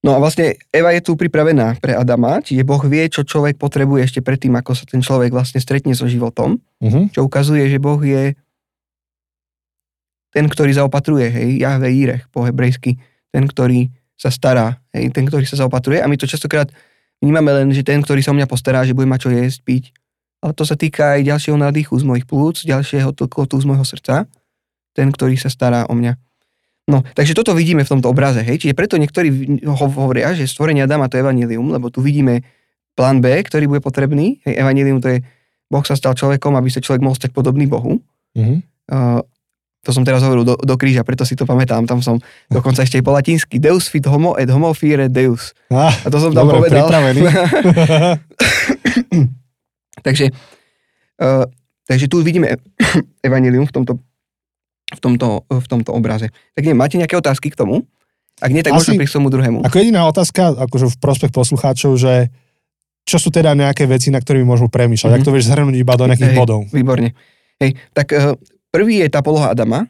No a vlastne Eva je tu pripravená pre Adama, čiže Boh vie, čo človek potrebuje ešte predtým, ako sa ten človek vlastne stretne so životom, Mhm. čo ukazuje, že Boh je ten, ktorý zaopatruje, hej, Jahve Jirech po hebrejsky, ten, ktorý sa stará, hej, ten, ktorý sa zaopatruje. A my to častokrát vnímame len, že ten, ktorý sa o mňa postará, že bude mať čo jesť, piť, ale to sa týka aj ďalšieho nádychu z mojich plúc, ďalšieho toklotu z môjho srdca, ten, ktorý sa stará o mňa. No, takže toto vidíme v tomto obraze, hej, čiže preto niektorí hovoria, že stvorenie Adama to je evanilium, lebo tu vidíme plán B, ktorý bude potrebný, hej, evanilium to je, Boh sa stal človekom, aby sa človek mohol stať podobný Bohu, Mhm. Uh, to som teraz hovoril do, do kríža, preto si to pamätám. Tam som dokonca ešte aj po latinsky Deus fit homo et homo fire Deus. Á, A to som tam dobre, povedal. takže, uh, takže tu vidíme evanilium v tomto v tomto, v tomto obraze. Tak neviem, máte nejaké otázky k tomu? Ak nie, tak Asi- môžeme prísť k tomu druhému. Ako jediná otázka, akože v prospech poslucháčov, že čo sú teda nejaké veci, na ktorými môžu premýšľať? Mhm. Ak to vieš zhrnúť iba do nejakých Hej, bodov. Výborne. Hej, tak eh, prvý je tá poloha Adama.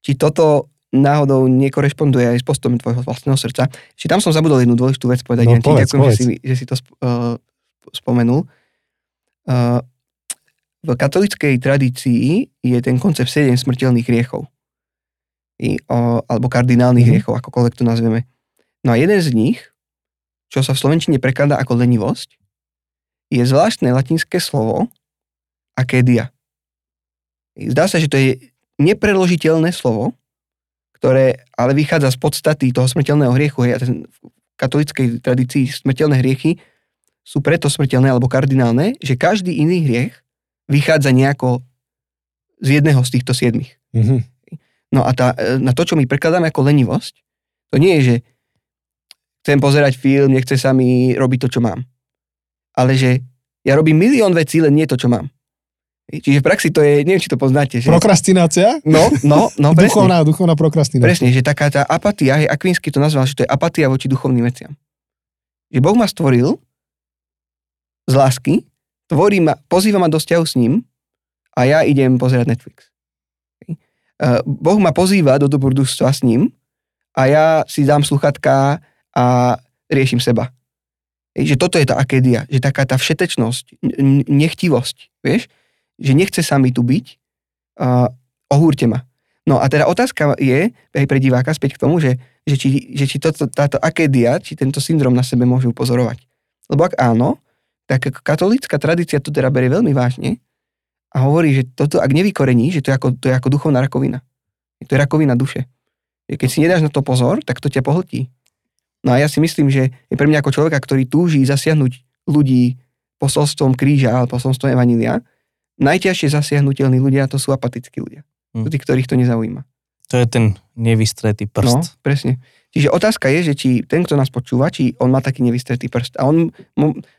Či toto náhodou nekorešponduje aj s postom tvojho vlastného srdca. Či tam som zabudol jednu dôležitú vec povedať. No, povedz, ďakujem, povedz. Že, si, že si to eh, spomenul. Eh, v katolickej tradícii je ten koncept 7 smrteľných hriechov. I, o, alebo kardinálnych Mhm. hriechov, akokoľvek to nazveme. No a jeden z nich, čo sa v slovenčine prekladá ako lenivosť, je zvláštne latinské slovo akédia. Zdá sa, že to je nepreložiteľné slovo, ktoré ale vychádza z podstaty toho smrteľného hriechu. Hej, a ten, v katolíckej tradícii smrteľné hriechy sú preto smrteľné alebo kardinálne, že každý iný hriech vychádza nejako z jedného z týchto siedmých. Mhm. No a tá, e, na to, čo my prekladáme ako lenivosť, to nie je, že chcem pozerať film, nechce sa mi robiť to, čo mám. Ale že ja robím milión vecí, len nie to, čo mám. Čiže v praxi to je, neviem, či to poznáte. Že... Prokrastinácia? No, no, no, presne. duchovná, duchovná prokrastinácia. Presne, že taká tá apatia, hej, Akvinsky to nazval, že to je apatia voči duchovným veciam. Že Boh ma stvoril z lásky, tvorí ma, pozýva ma do vzťahu s ním a ja idem pozerať Netflix. Eh, Boh ma pozýva do dobrodružstva s ním a ja si dám sluchatka a riešim seba. Že toto je tá akédia, že taká tá všetečnosť, nechtivosť, vieš, že nechce sa mi tu byť, a ohúrte ma. No a teda otázka je, aj pre diváka späť k tomu, že, že či, že či toto, táto akédia, či tento syndrom na sebe môžu pozorovať. Lebo ak áno, tak katolícka tradícia to teda berie veľmi vážne a hovorí, že toto ak nevykorení, že to je ako, to je ako duchovná rakovina. To je rakovina duše. Keď si nedáš na to pozor, tak to ťa pohltí. No a ja si myslím, že je pre mňa ako človeka, ktorý túži zasiahnuť ľudí posolstvom kríža alebo posolstvom evanília, najťažšie zasiahnutelní ľudia to sú apatickí ľudia. Hm. Hm. Tí, ktorých to nezaujíma. To je ten nevystretý No, prst. presne. Čiže otázka je, že či ten, kto nás počúva, či on má taký nevystretý prst. A on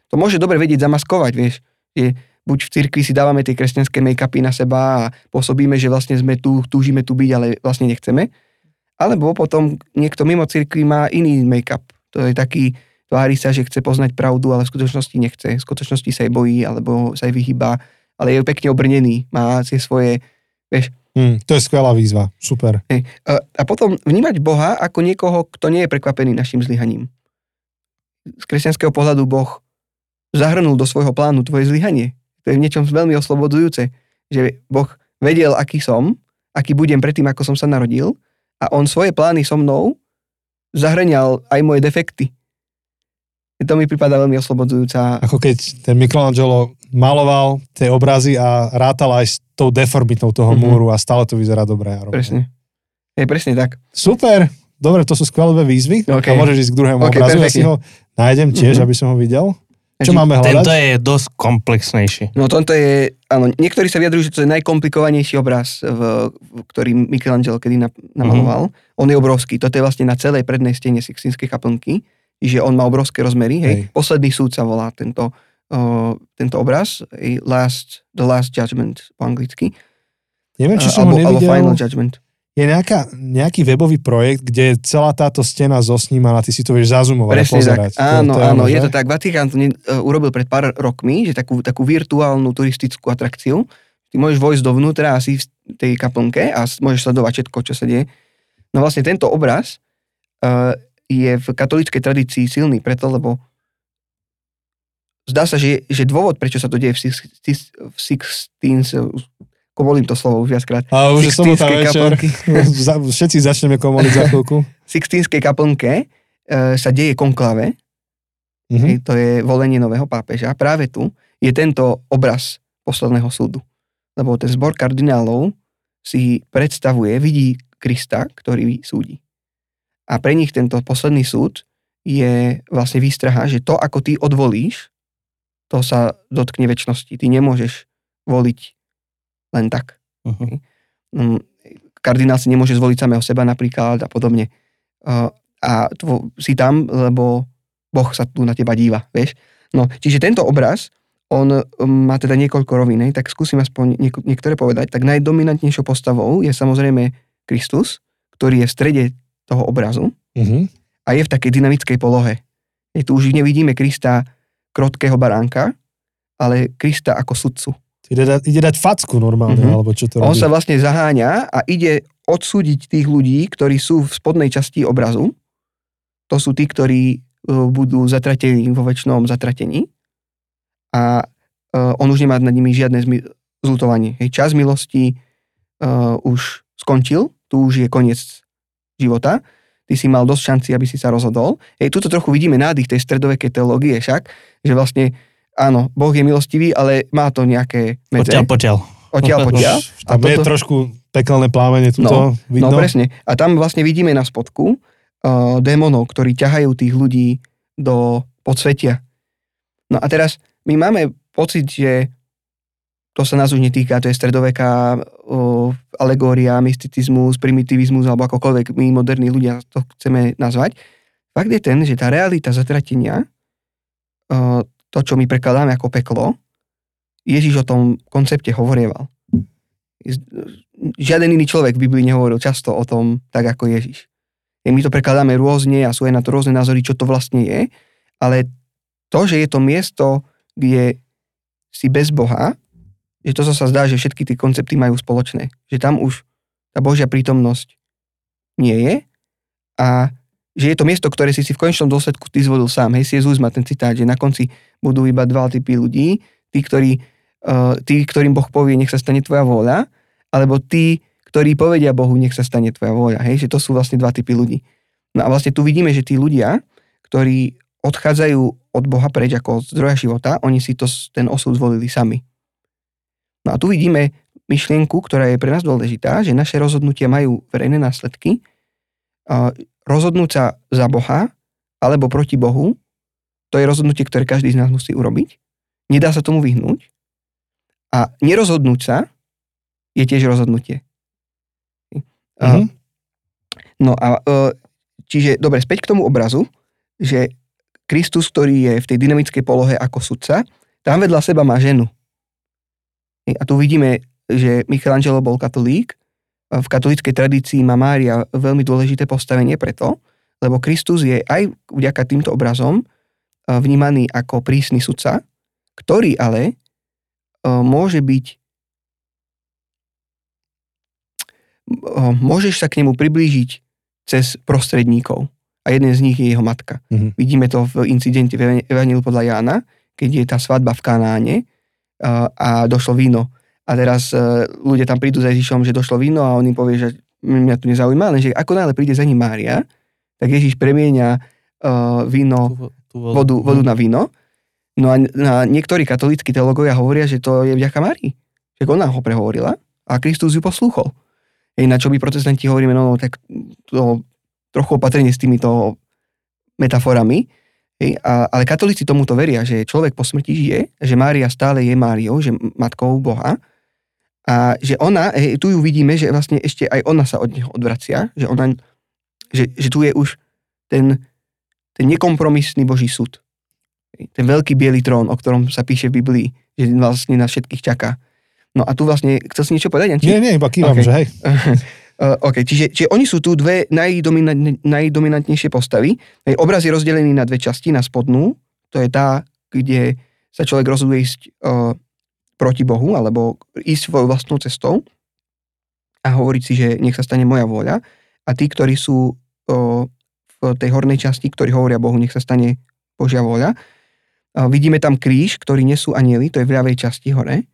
to môže dobre vedieť zamaskovať, vieš. Je, buď v cirkvi si dávame tie kresťanské make-upy na seba a pôsobíme, že vlastne sme tu, túžime tu byť, ale vlastne nechceme. Alebo potom niekto mimo cirkvi má iný make-up. To je taký, tvári sa, že chce poznať pravdu, ale v skutočnosti nechce. V skutočnosti sa jej bojí, alebo sa jej vyhýba, ale je pekne obrnený, má tie svoje, vieš, Hm, to je skvelá výzva. Super. A, potom vnímať Boha ako niekoho, kto nie je prekvapený našim zlyhaním. Z kresťanského pohľadu Boh zahrnul do svojho plánu tvoje zlyhanie. To je v niečom veľmi oslobodzujúce, že Boh vedel, aký som, aký budem predtým, ako som sa narodil a on svoje plány so mnou zahrňal aj moje defekty. To mi prípada veľmi oslobodzujúca. Ako keď ten Michelangelo maloval tie obrazy a rátal aj s tou deformitou toho Mhm. múru a stále to vyzerá rovno. Presne. Je presne tak. Super. Dobre, to sú skvelé výzvy. OK. A môžeš ísť k druhému OK, obrazu. Ja si ho nájdem tiež, Mhm. aby som ho videl. Čo máme hľadať? Tento je dosť komplexnejší. No toto je, áno, niektorí sa vyjadrujú, že to je najkomplikovanejší obraz, v, v, ktorý Michelangelo kedy na, namaloval. Mm-hmm. On je obrovský, toto je vlastne na celej prednej stene Sixtínskej kaplnky, že on má obrovské rozmery, hej. Hej. Posledný súd sa volá tento, tento obraz, last, The Last Judgment po anglicky, Neviem, či som ho alebo, alebo nevidel. Final Judgment. Je nejaká, nejaký webový projekt, kde je celá táto stena zosnímaná, ty si to vieš zazumovať a Presne pozerať. tak. Áno, to, áno, ono, je to tak. Vatikán to ne, uh, urobil pred pár rokmi, že takú, takú virtuálnu turistickú atrakciu. Ty môžeš vojsť dovnútra asi v tej kaplnke a môžeš sledovať všetko, čo sa deje. No vlastne tento obraz uh, je v katolíckej tradícii silný preto, lebo zdá sa, že, že dôvod, prečo sa to deje v, six, six, v Sixteens, komolím to slovo už viackrát, A už je sobota večer. Všetci začneme komoliť za chvíľku. Sixtínskej kaplnke uh, sa deje konklave, Mhm. Hej, to je volenie nového pápeža. Práve tu je tento obraz posledného súdu. Lebo ten zbor kardinálov si predstavuje, vidí Krista, ktorý súdi. A pre nich tento posledný súd je vlastne výstraha, že to, ako ty odvolíš, to sa dotkne väčšnosti. Ty nemôžeš voliť len tak. Uh-huh. Mm, Kardinál si nemôže zvoliť samého seba napríklad a podobne. A tvo, si tam, lebo Boh sa tu na teba díva, vieš. No, čiže tento obraz, on má teda niekoľko rovín, tak skúsim aspoň niek- niektoré povedať. Tak najdominantnejšou postavou je samozrejme Kristus, ktorý je v strede toho obrazu Mhm. a je v takej dynamickej polohe. Je tu už nevidíme Krista krotkého baránka, ale Krista ako sudcu. Ide, da, ide dať facku normálne, Mhm. alebo čo to On robí. sa vlastne zaháňa a ide odsúdiť tých ľudí, ktorí sú v spodnej časti obrazu. To sú tí, ktorí e, budú zatratení vo väčšnom zatratení. A e, on už nemá nad nimi žiadne zmi- zlutovanie. Hej, čas milosti uh, už skončil, tu už je koniec života. Ty si mal dosť šanci, aby si sa rozhodol. Hej, tuto trochu vidíme nádych tej stredovekej teológie však, že vlastne áno, Boh je milostivý, ale má to nejaké medze. Potiaľ, potiaľ. Odtiaľ, potiaľ. Tam je trošku pekelné plámenie tuto, vidno. No presne. A tam vlastne vidíme na spodku uh, démonov, ktorí ťahajú tých ľudí do podsvetia. No a teraz my máme pocit, že to sa nás už netýka, to je stredoveká uh, alegória, mysticizmus, primitivizmus, alebo akokoľvek my moderní ľudia to chceme nazvať. Fakt je ten, že tá realita zatratenia, uh, to, čo my prekladáme ako peklo, Ježiš o tom koncepte hovorieval žiaden iný človek v Biblii nehovoril často o tom tak ako Ježiš. My to prekladáme rôzne a sú aj na to rôzne názory, čo to vlastne je, ale to, že je to miesto, kde si bez Boha, že to sa zdá, že všetky tie koncepty majú spoločné. Že tam už tá Božia prítomnosť nie je a že je to miesto, ktoré si si v konečnom dôsledku ty zvolil sám. Hej, si Jezus má ten citát, že na konci budú iba dva typy ľudí, tí, ktorí, uh, tí, ktorým Boh povie, nech sa stane tvoja vôľa, alebo tí, ktorí povedia Bohu, nech sa stane tvoja vôľa. Hej, že to sú vlastne dva typy ľudí. No a vlastne tu vidíme, že tí ľudia, ktorí odchádzajú od Boha preč ako od zdroja života, oni si to, ten osud zvolili sami. No a tu vidíme myšlienku, ktorá je pre nás dôležitá, že naše rozhodnutia majú verejné následky. Rozhodnúť sa za Boha alebo proti Bohu, to je rozhodnutie, ktoré každý z nás musí urobiť. Nedá sa tomu vyhnúť. A nerozhodnúť sa je tiež rozhodnutie. Mhm. No a e, čiže, dobre, späť k tomu obrazu, že Kristus, ktorý je v tej dynamickej polohe ako sudca, tam vedľa seba má ženu. A tu vidíme, že Michelangelo bol katolík, v katolíckej tradícii má Mária veľmi dôležité postavenie preto, lebo Kristus je aj vďaka týmto obrazom e, vnímaný ako prísny sudca, ktorý ale e, môže byť môžeš sa k nemu priblížiť cez prostredníkov. A jeden z nich je jeho matka. Mhm. Vidíme to v incidente v Evangeliu podľa Jána, keď je tá svadba v Kanáne a, došlo víno. A teraz e, ľudia tam prídu za Ježišom, že došlo víno a on im povie, že mňa tu nezaujíma, lenže ako náhle príde za ním Mária, tak Ježiš premieňa uh, víno, Tú, tú vodu, vodu na víno. No a, a niektorí katolíckí teológovia hovoria, že to je vďaka Márii. Že ona ho prehovorila a Kristus ju poslúchol. Hej, na čo my protestanti hovoríme, no, no tak to trochu opatrenie s týmito metaforami. Hej, a, ale katolíci tomuto veria, že človek po smrti žije, že Mária stále je Máriou, že matkou Boha a že ona, hej, tu ju vidíme, že vlastne ešte aj ona sa od neho odvracia, že, ona, že, že tu je už ten, ten nekompromisný Boží súd. Hej, ten veľký biely trón, o ktorom sa píše v Biblii, že vlastne nás všetkých čaká. No a tu vlastne, chcel si niečo povedať, Janči? Nie, nie, iba kývam, Okay. že hej. Uh, OK, čiže, čiže oni sú tu dve najdominant, najdominantnejšie postavy. Hej, obraz je rozdelený na dve časti, na spodnú, to je tá, kde sa človek rozhoduje ísť uh, proti Bohu, alebo ísť svojou vlastnou cestou a hovoriť si, že nech sa stane moja vôľa. A tí, ktorí sú uh, v tej hornej časti, ktorí hovoria Bohu, nech sa stane Božia vôľa. Uh, vidíme tam kríž, ktorý nesú anieli, to je v ľavej časti hore.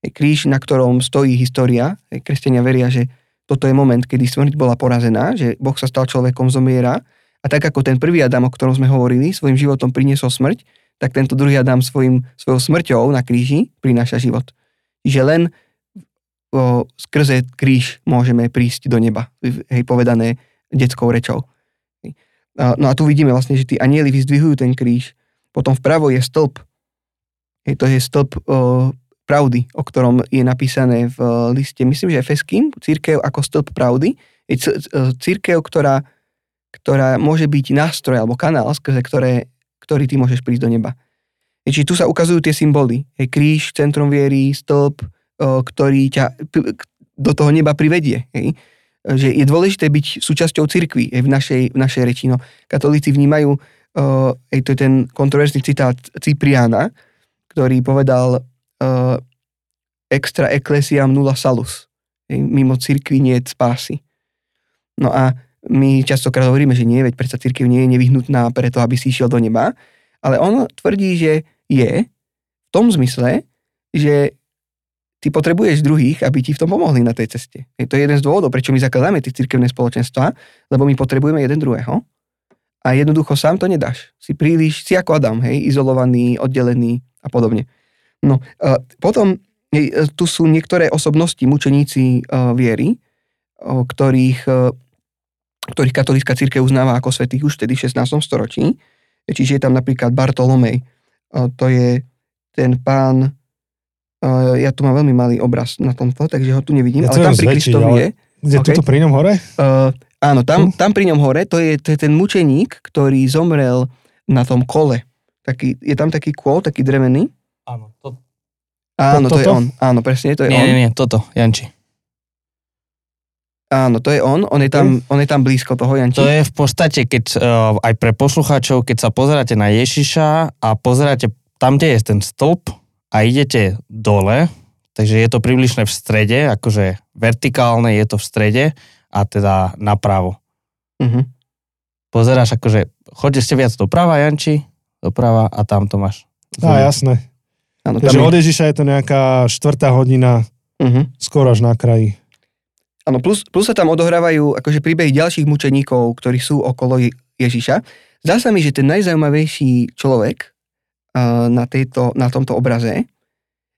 Je kríž, na ktorom stojí história. Kresťania veria, že toto je moment, kedy smrť bola porazená, že Boh sa stal človekom, zomiera a tak ako ten prvý Adam, o ktorom sme hovorili, svojim životom priniesol smrť, tak tento druhý Adam svojim, svojou smrťou na kríži prináša život. Čiže len o, skrze kríž môžeme prísť do neba, hej, povedané detskou rečou. No a tu vidíme vlastne, že tí anieli vyzdvihujú ten kríž, potom vpravo je stĺp, hej, to je stĺp pravdy, o ktorom je napísané v liste, myslím, že Efeským, církev ako stĺp pravdy, je c- církev, ktorá, ktorá môže byť nástroj alebo kanál, skrze ktoré, ktorý ty môžeš prísť do neba. Čiže tu sa ukazujú tie symboly. Hej, kríž, centrum viery, stĺp, o, ktorý ťa do toho neba privedie. Hej. Že je dôležité byť súčasťou cirkvi v, našej, v našej reči. No, katolíci vnímajú, hej, to je ten kontroverzný citát Cipriana, ktorý povedal o, extra ecclesiam nulla salus. Mimo cirkvi nie je spásy. No a my častokrát hovoríme, že nie, veď predsa cirkev nie je nevyhnutná preto, aby si išiel do neba, ale on tvrdí, že je v tom zmysle, že ty potrebuješ druhých, aby ti v tom pomohli na tej ceste. Hej, to je jeden z dôvodov, prečo my zakladáme tie cirkevné spoločenstva, lebo my potrebujeme jeden druhého a jednoducho sám to nedáš. Si príliš, si ako Adam, hej, izolovaný, oddelený a podobne. No, potom e, tu sú niektoré osobnosti, mučeníci uh, viery, uh, ktorých, ktorých katolícka církev uznáva ako svetých už vtedy v 16. storočí. Čiže je tam napríklad Bartolomej, to je ten pán, ja tu mám veľmi malý obraz na tomto, takže ho tu nevidím, Ja ale tam pri Kristovi je. Kde OK. tuto pri ňom hore? Uh, áno, tam, Hm. tam pri ňom hore, to je, to je ten mučeník, ktorý zomrel na tom kole. Taký, je tam taký kôl, taký drevený. Áno, to... Áno, to, je toto? on. Áno, presne, to je Nie, on. nie, nie, toto, Janči. Áno, to je on. On je tam, on je tam blízko toho, Janči. To je v podstate, keď uh, aj pre poslucháčov, keď sa pozeráte na Ježiša a pozeráte tam, kde je ten stĺp a idete dole, takže je to približne v strede, akože vertikálne je to v strede a teda napravo. Uh-huh. Pozeráš akože, choďte ste viac doprava, Janči, doprava a tam to máš. Á, jasné. Áno, Takže tam od je. Ježiša je to nejaká štvrtá hodina, Uh-huh. skoro až na kraji. Áno, plus, plus sa tam odohrávajú akože príbehy ďalších mučeníkov, ktorí sú okolo Je- Ježiša. Zdá sa mi, že ten najzaujímavejší človek uh, na, tejto, na tomto obraze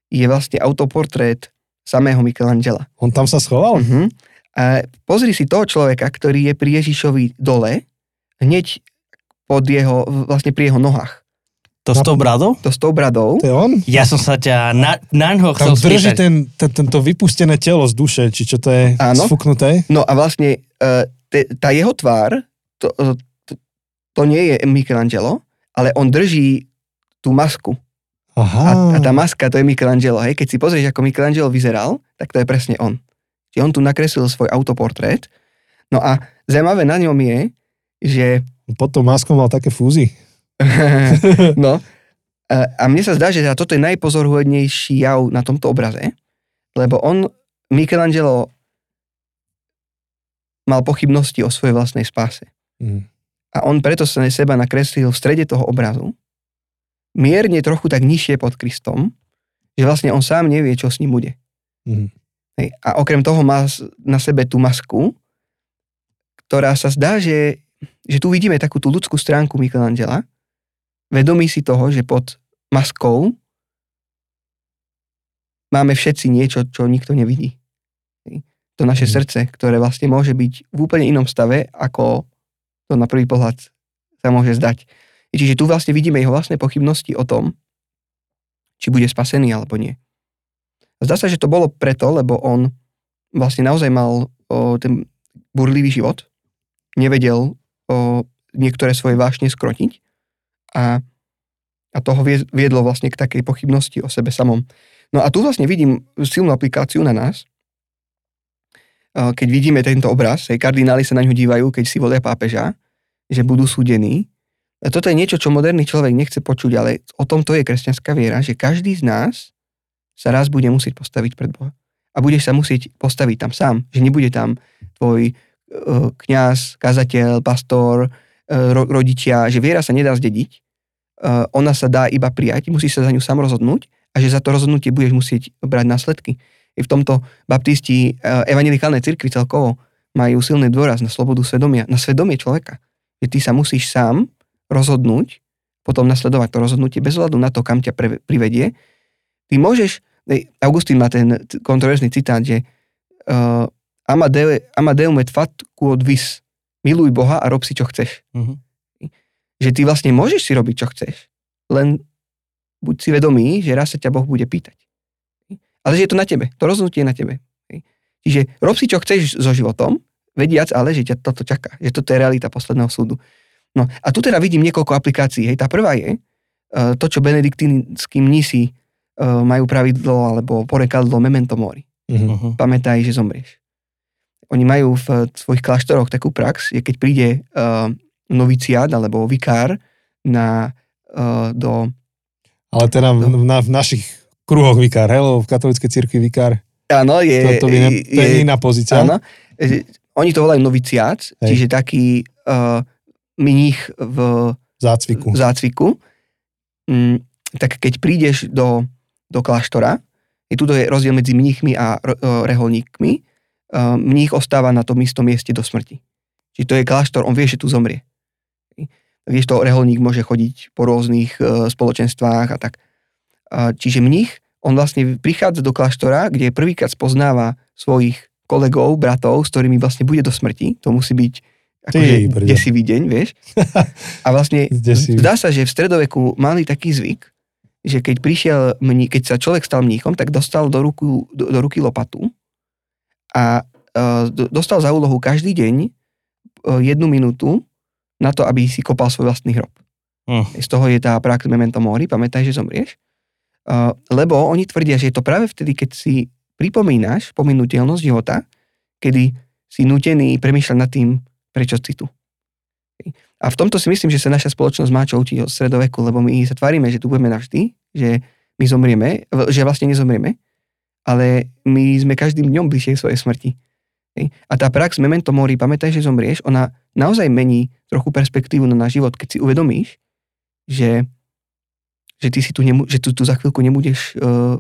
je vlastne autoportrét samého Michelangela. On tam sa schoval? Uh-huh. A pozri si toho človeka, ktorý je pri Ježišovi dole, hneď pod jeho, vlastne pri jeho nohách. To s tou bradou? To s tou bradou. To je on? Ja som sa ťa na, na ňo Tam chcel drží spýtať. ten, ten, tento vypustené telo z duše, či čo to je Áno. sfuknuté? No a vlastne uh, te, tá jeho tvár, to, uh, to, to nie je Michelangelo, ale on drží tú masku. Aha. A, a tá maska, to je Michelangelo. Hej? Keď si pozrieš, ako Michelangelo vyzeral, tak to je presne on. Čiže on tu nakreslil svoj autoportrét. No a zaujímavé na ňom je, že Pod tou maskou mal také fúzy. no, a, a mne sa zdá, že teda toto je najpozoruhodnejší jav na tomto obraze, lebo on, Michelangelo, mal pochybnosti o svojej vlastnej spáse. Mm. A on preto sa na seba nakreslil v strede toho obrazu, mierne trochu tak nižšie pod Kristom, že vlastne on sám nevie, čo s ním bude. Mm. Hej. A okrem toho má na sebe tú masku, ktorá sa zdá, že, že tu vidíme takú tú ľudskú stránku Michelangela, vedomí si toho, že pod maskou máme všetci niečo, čo nikto nevidí. To naše Mhm. srdce, ktoré vlastne môže byť v úplne inom stave, ako to na prvý pohľad sa môže zdať. Čiže tu vlastne vidíme jeho vlastné pochybnosti o tom, či bude spasený alebo nie. Zdá sa, že to bolo preto, lebo on vlastne naozaj mal o, ten burlivý život, nevedel o, niektoré svoje vášne skrotiť a, a toho vie- viedlo vlastne k takej pochybnosti o sebe samom. No a tu vlastne vidím silnú aplikáciu na nás, keď vidíme tento obraz, hej, kardináli sa na ňu dívajú, keď si volia pápeža, že budú súdení. Toto je niečo, čo moderný človek nechce počuť, ale o tom to je kresťanská viera, že každý z nás sa raz bude musieť postaviť pred Boha. A budeš sa musieť postaviť tam sám, že nebude tam tvoj uh, kňaz, kazateľ, pastor, ro- rodičia, že viera sa nedá zdediť, ona sa dá iba prijať, musíš sa za ňu sám rozhodnúť a že za to rozhodnutie budeš musieť brať následky. I v tomto baptisti uh, evangelikálnej cirkvi celkovo majú silný dôraz na slobodu svedomia, na svedomie človeka. Že ty sa musíš sám rozhodnúť, potom nasledovať to rozhodnutie bez hľadu na to, kam ťa pre, privedie. Ty môžeš, Augustín má ten kontroverzný citát, že uh, Amadeu, Amadeum et fat quod vis. Miluj Boha a rob si, čo chceš. Mhm. Že ty vlastne môžeš si robiť, čo chceš. Len buď si vedomý, že raz sa ťa Boh bude pýtať. Ale že je to na tebe. To rozhodnutie je na tebe. Čiže rob si, čo chceš so životom, vediac ale, že ťa toto čaká. Že toto je realita posledného súdu. No a tu teda vidím niekoľko aplikácií. Hej. Tá prvá je, to, čo benediktínsky mnisi uh, majú pravidlo alebo porekadlo memento mori. Uh-huh. Pamätaj, že zomrieš. Oni majú v svojich kláštoroch takú prax, je keď príde uh, noviciát alebo vikár na, uh, do... Ale teda v, na, v našich kruhoch vikár, lebo v katolíckej cirkvi vikár, Áno, je... to, to, ne, to je, iná pozícia. Áno. E, Oni to volajú noviciát, Hej. čiže taký uh, mních v Zácviku. v zácviku. Mm, tak keď prídeš do, do kláštora, je tu je rozdiel medzi mníchmi a reholníkmi, uh, mních ostáva na tom istom mieste do smrti. Čiže to je kláštor, on vie, že tu zomrie. Vieš to, reholník môže chodiť po rôznych uh, spoločenstvách a tak. Uh, čiže mních, on vlastne prichádza do kláštora, kde prvýkrát spoznáva svojich kolegov, bratov, s ktorými vlastne bude do smrti. To musí byť akože desivý deň, vieš. A vlastne zdá sa, že v stredoveku mali taký zvyk, že keď prišiel mní, keď sa človek stal mníchom, tak dostal do, ruku, do, do ruky lopatu a uh, dostal za úlohu každý deň uh, jednu minútu na to, aby si kopal svoj vlastný hrob. Hm. Z toho je tá prax memento mori, pamätaj, že zomrieš. Uh, lebo oni tvrdia, že je to práve vtedy, keď si pripomínaš pominuteľnosť života, kedy si nutený premýšľať nad tým, prečo si tu. A v tomto si myslím, že sa naša spoločnosť má čo učiť od stredoveku, lebo my sa tvárime, že tu budeme navždy, že my zomrieme, že vlastne nezomrieme, ale my sme každým dňom bližšie k svojej smrti. A tá prax memento mori, pamätaj, že zomrieš, ona naozaj mení trochu perspektívu na náš život, keď si uvedomíš, že, že ty si tu, nemu, že tu, tu za chvíľku nebudeš uh,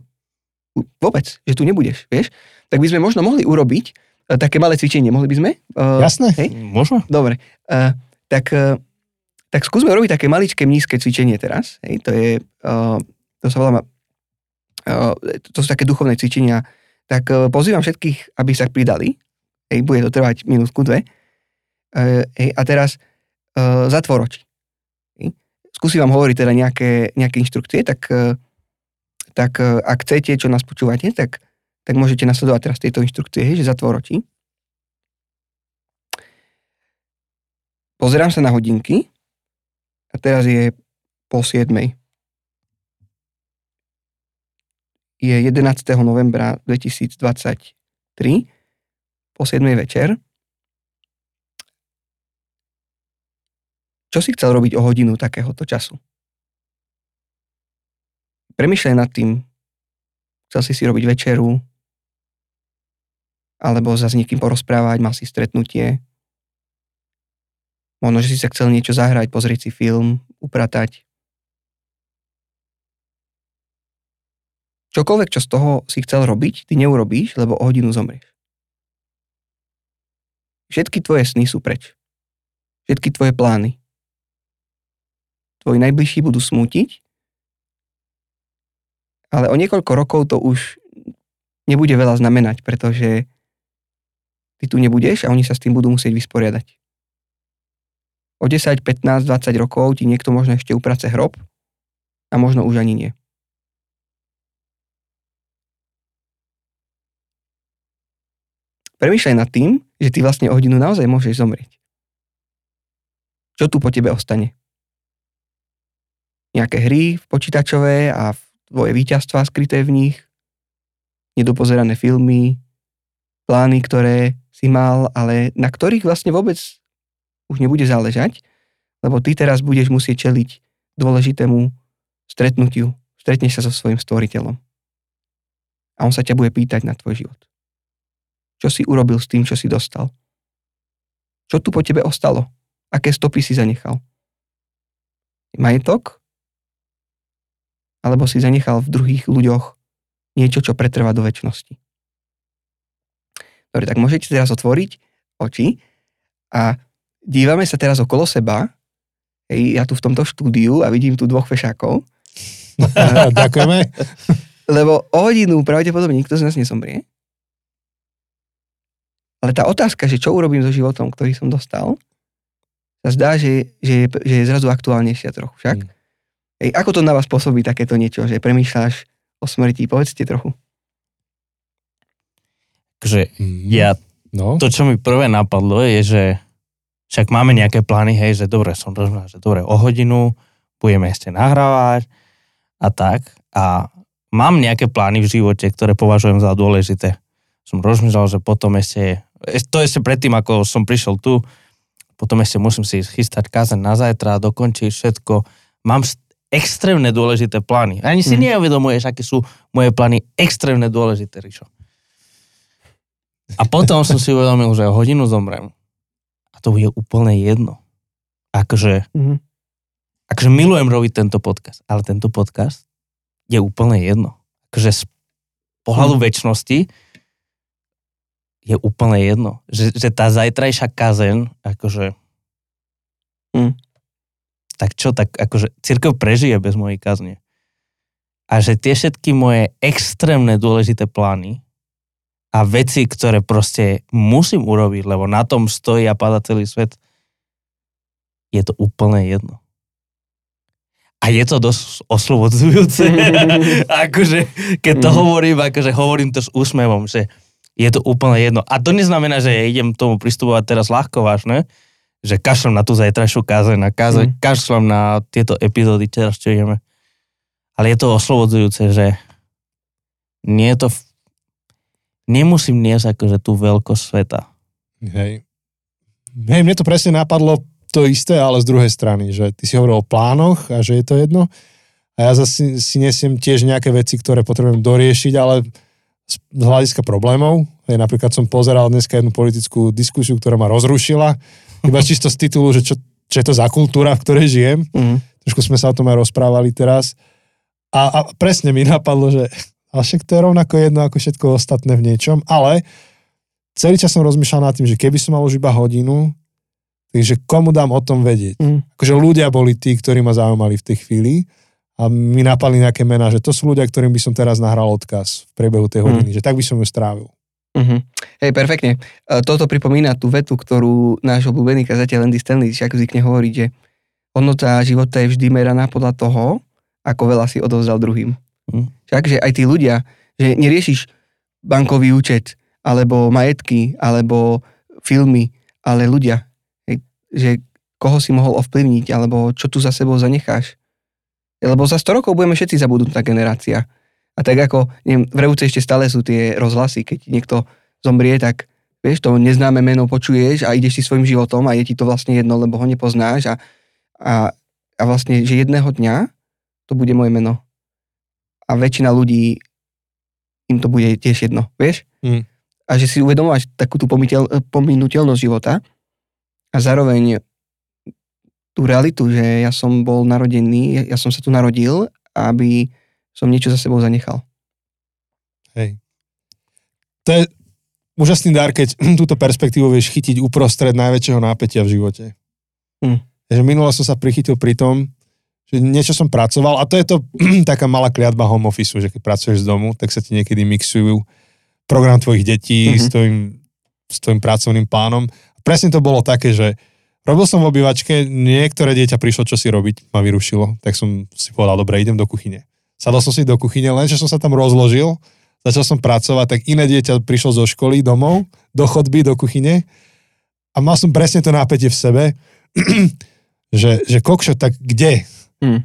vôbec, že tu nebudeš, vieš, tak by sme možno mohli urobiť uh, také malé cvičenie, mohli by sme? Uh, Jasné. Hej? Môžeme? Dobre, uh, tak, uh, tak skúsme robiť také maličké nízke cvičenie teraz. Hej, to je, uh, to sa volá, uh, to sú také duchovné cvičenia. Tak uh, pozývam všetkých, aby sa pridali. Hej, bude to trvať minútku, dve. Hej, a teraz uh, zatvor oči. Hej. Skúsim vám hovoriť teda nejaké, nejaké inštrukcie, tak, uh, tak uh, ak chcete, čo nás počúvate, tak, tak môžete nasledovať teraz tieto inštrukcie, hej, že zatvor oči. Pozerám sa na hodinky a teraz je po 7. Je 11. novembra 2023 po 7. večer. Čo si chcel robiť o hodinu takéhoto času? Premýšľaj nad tým. Chcel si si robiť večeru, alebo sa s niekým porozprávať, mal si stretnutie, Možno, že si sa chcel niečo zahrať, pozrieť si film, upratať. Čokoľvek, čo z toho si chcel robiť, ty neurobíš, lebo o hodinu zomrieš. Všetky tvoje sny sú preč. Všetky tvoje plány. Tvoji najbližší budú smútiť, ale o niekoľko rokov to už nebude veľa znamenať, pretože ty tu nebudeš a oni sa s tým budú musieť vysporiadať o 10, 15, 20 rokov ti niekto možno ešte uprace hrob a možno už ani nie. Premýšľaj nad tým, že ty vlastne o hodinu naozaj môžeš zomrieť. Čo tu po tebe ostane? Nejaké hry v počítačové a tvoje víťazstvá skryté v nich, nedopozerané filmy, plány, ktoré si mal, ale na ktorých vlastne vôbec už nebude záležať, lebo ty teraz budeš musieť čeliť dôležitému stretnutiu. Stretneš sa so svojím stvoriteľom. A on sa ťa bude pýtať na tvoj život. Čo si urobil s tým, čo si dostal? Čo tu po tebe ostalo? Aké stopy si zanechal? Majetok? Alebo si zanechal v druhých ľuďoch niečo, čo pretrvá do väčšnosti? Dobre, tak môžete teraz otvoriť oči a dívame sa teraz okolo seba, hej, ja tu v tomto štúdiu a vidím tu dvoch fešákov, Ďakujeme. lebo o hodinu pravdepodobne nikto z nás nezomrie. Ale tá otázka, že čo urobím so životom, ktorý som dostal, sa zdá, že, že, je, že je zrazu aktuálnejšia trochu však. Mm. Hej, ako to na vás pôsobí takéto niečo, že premýšľaš o smrti? Povedzte trochu. Takže ja, No, to čo mi prvé napadlo je, že však máme nejaké plány, hej, že dobre, som rozumel, že dobre, o hodinu budeme ešte nahrávať a tak. A mám nejaké plány v živote, ktoré považujem za dôležité. Som rozmýšľal, že potom ešte, to ešte predtým, ako som prišiel tu, potom ešte musím si chystať kázeň na zajtra, dokončiť všetko. Mám extrémne dôležité plány. Ani si mm. neuvedomuješ, aké sú moje plány extrémne dôležité, Rišo. A potom som si uvedomil, že o hodinu zomrem. A to je úplne jedno. Akože, mm. akože milujem robiť tento podcast, ale tento podcast je úplne jedno. Akože z pohľadu mm. väčšnosti je úplne jedno. Že, že tá zajtrajšia kazen, akože mm tak čo, tak akože církev prežije bez mojej kazne. A že tie všetky moje extrémne dôležité plány a veci, ktoré proste musím urobiť, lebo na tom stojí a pada celý svet, je to úplne jedno. A je to dosť oslobodzujúce. akože, keď to mm. hovorím, akože hovorím to s úsmevom, že je to úplne jedno. A to neznamená, že ja idem tomu pristupovať teraz ľahko vážne, že kašlem na tú zajtrajšiu kázeň, na káze, mm. kašlem na tieto epizódy teraz, čo ideme. Ale je to oslobodzujúce, že nie je to... Nemusím niesť akože tú veľkosť sveta. Hej. Hej, mne to presne napadlo to isté, ale z druhej strany, že ty si hovoril o plánoch a že je to jedno. A ja zase si nesiem tiež nejaké veci, ktoré potrebujem doriešiť, ale z hľadiska problémov. Hej, napríklad som pozeral dneska jednu politickú diskusiu, ktorá ma rozrušila iba čisto z titulu, že čo, čo je to za kultúra, v ktorej žijem. Mm. Trošku sme sa o tom aj rozprávali teraz. A, a presne mi napadlo, že ale však to je rovnako jedno ako všetko ostatné v niečom, ale celý čas som rozmýšľal nad tým, že keby som mal už iba hodinu, takže komu dám o tom vedieť. Mm. Akože ľudia boli tí, ktorí ma zaujímali v tej chvíli a mi napadli nejaké mená, že to sú ľudia, ktorým by som teraz nahral odkaz v priebehu tej hodiny, mm. že tak by som ju strávil. Uh-huh. Hej, perfektne. Uh, toto pripomína tú vetu, ktorú náš obľúbený kazateľ Andy Stanley ako zvykne hovoriť, že hodnota života je vždy meraná podľa toho, ako veľa si odovzdal druhým. Uh-huh. že aj tí ľudia, že neriešiš bankový účet, alebo majetky, alebo filmy, ale ľudia. Hej, že koho si mohol ovplyvniť, alebo čo tu za sebou zanecháš. Lebo za 100 rokov budeme všetci zabudnutá generácia. A tak ako, neviem, v Revúce ešte stále sú tie rozhlasy, keď niekto zomrie, tak vieš, to neznáme meno počuješ a ideš si svojim životom a je ti to vlastne jedno, lebo ho nepoznáš a, a, a vlastne, že jedného dňa to bude moje meno. A väčšina ľudí im to bude tiež jedno, vieš? Mm. A že si uvedomovať takú tú pominuteľnosť života a zároveň tú realitu, že ja som bol narodený, ja som sa tu narodil, aby som niečo za sebou zanechal. Hej. To je úžasný dar, keď túto perspektívu vieš chytiť uprostred najväčšieho nápetia v živote. Hm. Takže minule som sa prichytil pri tom, že niečo som pracoval a to je to taká malá kliatba home office, že keď pracuješ z domu, tak sa ti niekedy mixujú program tvojich detí mm-hmm. s, tvojim, s tvojim pracovným plánom. Presne to bolo také, že robil som v obývačke, niektoré dieťa prišlo čo si robiť, ma vyrušilo, tak som si povedal, dobre, idem do kuchyne. Sadol som si do kuchyne, len že som sa tam rozložil, začal som pracovať, tak iné dieťa prišlo zo školy domov, do chodby, do kuchyne a mal som presne to nápetie v sebe, že, že kokšo, tak kde? Hmm.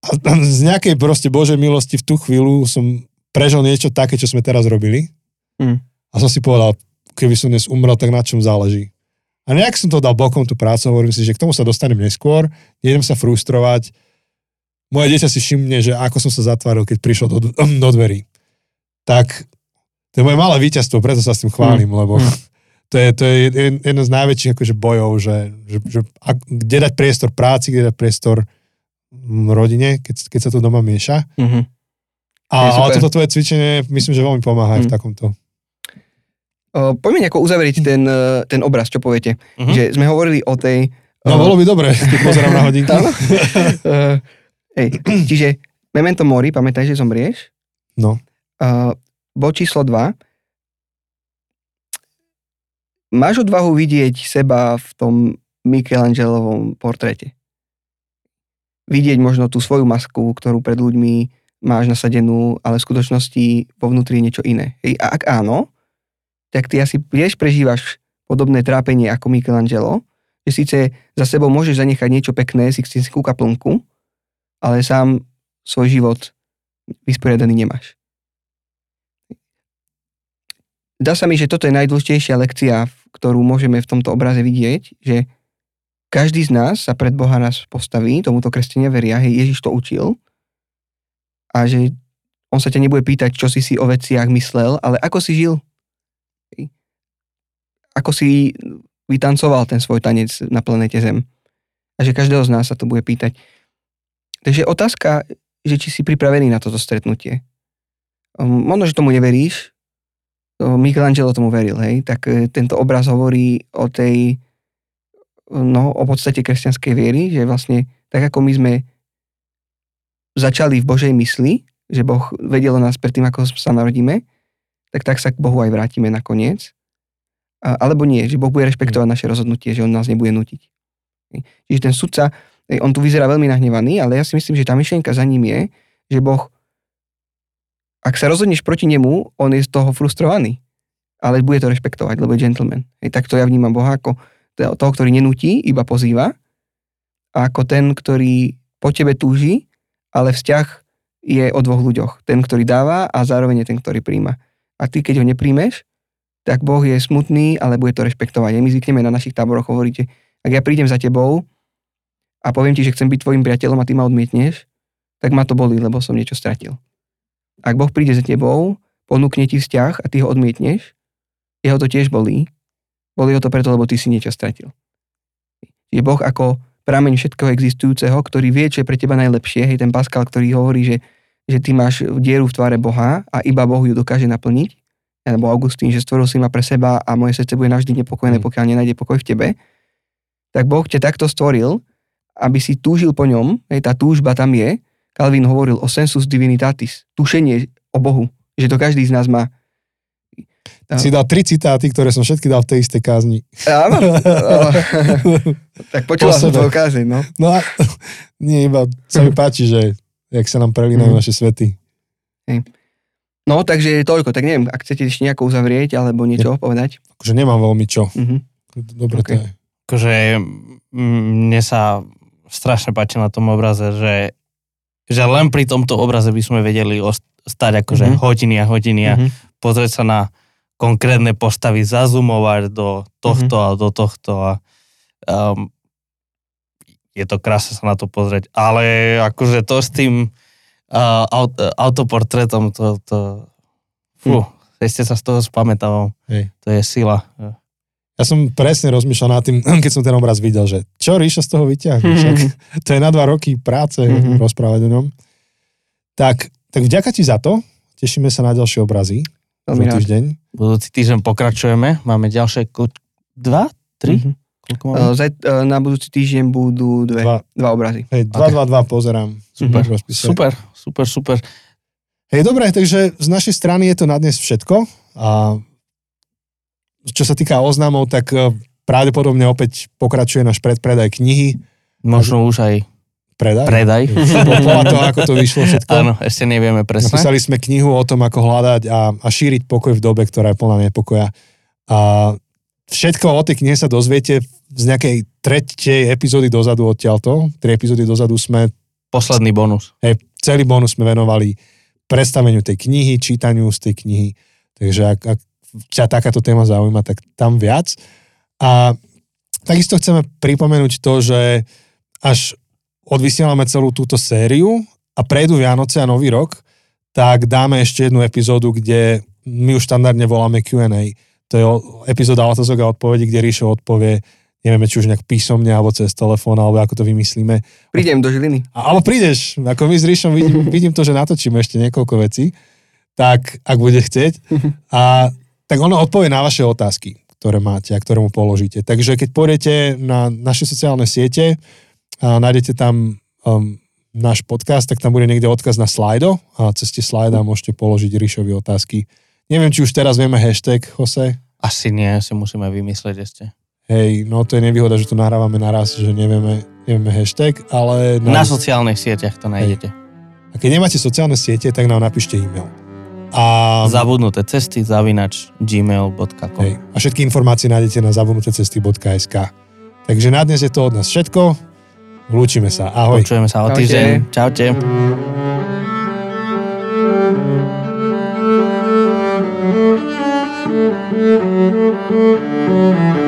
A z nejakej proste Božej milosti v tú chvíľu som prežil niečo také, čo sme teraz robili. Hmm. A som si povedal, keby som dnes umrel, tak na čom záleží. A nejak som to dal bokom tú prácu, hovorím si, že k tomu sa dostanem neskôr, nejdem sa frustrovať, moje dieťa si všimne, že ako som sa zatvoril, keď prišlo do, do dverí. Tak to je moje malé víťazstvo, preto sa s tým chválim, mm. lebo mm. to je, to je jedno z najväčších akože bojov, že, že, že a, kde dať priestor práci, kde dať priestor rodine, keď, keď sa to doma mieša. Mm-hmm. A, ale toto tvoje cvičenie, myslím, že veľmi pomáha mm. v takomto. Poďme nejako uzavrieť ten, uh, ten obraz, čo poviete. Uh-huh. Že sme hovorili o tej... Uh, no, bolo by dobre, keď pozerám na hodinku. uh, Hej, čiže Memento Mori, pamätaj, že zomrieš. No. Uh, bod číslo 2. Máš odvahu vidieť seba v tom Michelangelovom portréte. Vidieť možno tú svoju masku, ktorú pred ľuďmi máš nasadenú, ale v skutočnosti vo vnútri je niečo iné. Hej, a ak áno, tak ty asi tiež prežívaš podobné trápenie ako Michelangelo, že síce za sebou môžeš zanechať niečo pekné, si si kaplnku, ale sám svoj život vysporiadaný nemáš. Dá sa mi, že toto je najdôležitejšia lekcia, ktorú môžeme v tomto obraze vidieť, že každý z nás sa pred Boha nás postaví, tomuto kresťania veria, hej, Ježiš to učil a že on sa ťa nebude pýtať, čo si si o veciach myslel, ale ako si žil. Ako si vytancoval ten svoj tanec na planete Zem. A že každého z nás sa to bude pýtať. Takže otázka, že či si pripravený na toto stretnutie. Um, možno, že tomu neveríš, Michelangelo tomu veril, hej, tak e, tento obraz hovorí o tej, no, o podstate kresťanskej viery, že vlastne tak ako my sme začali v Božej mysli, že Boh vedel nás predtým, ako sa narodíme, tak tak sa k Bohu aj vrátime nakoniec. Alebo nie, že Boh bude rešpektovať naše rozhodnutie, že On nás nebude nutiť. Čiže ten sudca, on tu vyzerá veľmi nahnevaný, ale ja si myslím, že tá myšlienka za ním je, že Boh ak sa rozhodneš proti nemu, on je z toho frustrovaný. Ale bude to rešpektovať, lebo je gentleman. Hej, tak to ja vnímam Boha ako toho, ktorý nenutí, iba pozýva. A ako ten, ktorý po tebe túži, ale vzťah je o dvoch ľuďoch. Ten, ktorý dáva a zároveň je ten, ktorý príjma. A ty, keď ho nepríjmeš, tak Boh je smutný, ale bude to rešpektovať. My zvykneme na našich táboroch hovoriť, ak ja prídem za tebou a poviem ti, že chcem byť tvojim priateľom a ty ma odmietneš, tak ma to bolí, lebo som niečo stratil. Ak Boh príde za tebou, ponúkne ti vzťah a ty ho odmietneš, jeho to tiež bolí. Bolí ho to preto, lebo ty si niečo stratil. Je Boh ako prameň všetkého existujúceho, ktorý vie, čo je pre teba najlepšie. Hej, ten Pascal, ktorý hovorí, že, že ty máš dieru v tvare Boha a iba Boh ju dokáže naplniť. Alebo Augustín, že stvoril si ma pre seba a moje srdce bude navždy nepokojné, mm. pokiaľ nenájde pokoj v tebe. Tak Boh ťa takto stvoril, aby si túžil po ňom, hej, tá túžba tam je, Calvin hovoril o sensus divinitatis, tušenie o Bohu, že to každý z nás má. Si dal tri citáty, ktoré som všetky dal v tej istej kázni. Áno. tak počula som tvoju kázeň, no. No a nie, iba sa mi páči, že jak sa nám prelínajú mm. naše svety. Hej. No, takže toľko. Tak neviem, ak chcete ešte nejako uzavrieť, alebo niečo ja, povedať. Akože nemám veľmi čo. Mm-hmm. Dobre okay. to je. Akože mne sa strašne páči na tom obraze, že že len pri tomto obraze by sme vedeli stať akože mm-hmm. hodiny a hodiny a mm-hmm. pozrieť sa na konkrétne postavy, zazumovať do tohto mm-hmm. a do tohto a um, je to krásne sa na to pozrieť. Ale akože to s tým uh, aut, autoportrétom, to, to fú, mm. ešte sa z toho spamätal. To je sila. Ja som presne rozmýšľal nad tým, keď som ten obraz videl, že čo Ríša z toho vyťahne, však to je na dva roky práce mm-hmm. rozprávať o ňom. Tak, tak vďaka ti za to, tešíme sa na ďalšie obrazy. Veľmi týždeň. Budúci týždeň pokračujeme, máme ďalšie dva, tri? Mm-hmm. Uh, na budúci týždeň budú dve, dva, dva obrazy. Hej, dva, okay. dva, dva, pozerám. Super, mm-hmm. super, super, super. Hej, dobre, takže z našej strany je to na dnes všetko. A čo sa týka oznamov, tak e, pravdepodobne opäť pokračuje náš predpredaj knihy. Možno už aj predaj. Predaj. Podľa toho, ako to vyšlo všetko. Áno, ešte nevieme presne. Napísali sme knihu o tom, ako hľadať a, a šíriť pokoj v dobe, ktorá je plná nepokoja. A všetko o tej knihe sa dozviete z nejakej tretej epizódy dozadu odtiaľto. Tri epizódy dozadu sme... Posledný bonus. Hej, celý bonus sme venovali predstaveniu tej knihy, čítaniu z tej knihy. Takže ak, ak ťa takáto téma zaujíma, tak tam viac. A takisto chceme pripomenúť to, že až odvysielame celú túto sériu a prejdú Vianoce a Nový rok, tak dáme ešte jednu epizódu, kde my už štandardne voláme Q&A. To je epizóda otázok a odpovedí, kde Ríšo odpovie, nevieme, či už nejak písomne, alebo cez telefón, alebo ako to vymyslíme. Prídem do Žiliny. A, alebo prídeš, ako my s Ríšom vidím, vidím to, že natočíme ešte niekoľko vecí, tak ak bude chcieť. A tak ono odpovie na vaše otázky, ktoré máte a ktoré mu položíte. Takže keď pôjdete na naše sociálne siete a nájdete tam um, náš podcast, tak tam bude niekde odkaz na slajdo a cez tie slajda môžete položiť Ríšovi otázky. Neviem, či už teraz vieme hashtag, Jose? Asi nie, si musíme vymyslieť ešte. Hej, no to je nevýhoda, že to nahrávame naraz, že nevieme, nevieme hashtag, ale... Na, na sociálnych sieťach to nájdete. Hej. A keď nemáte sociálne siete, tak nám napíšte e-mail. A... Zabudnuté cesty zavinač gmail.com Hej. A všetky informácie nájdete na zabudnutecesty.sk Takže na dnes je to od nás všetko. Lúčime sa. Ahoj. Počujeme sa o Čaute. týždeň. Čaute. Thank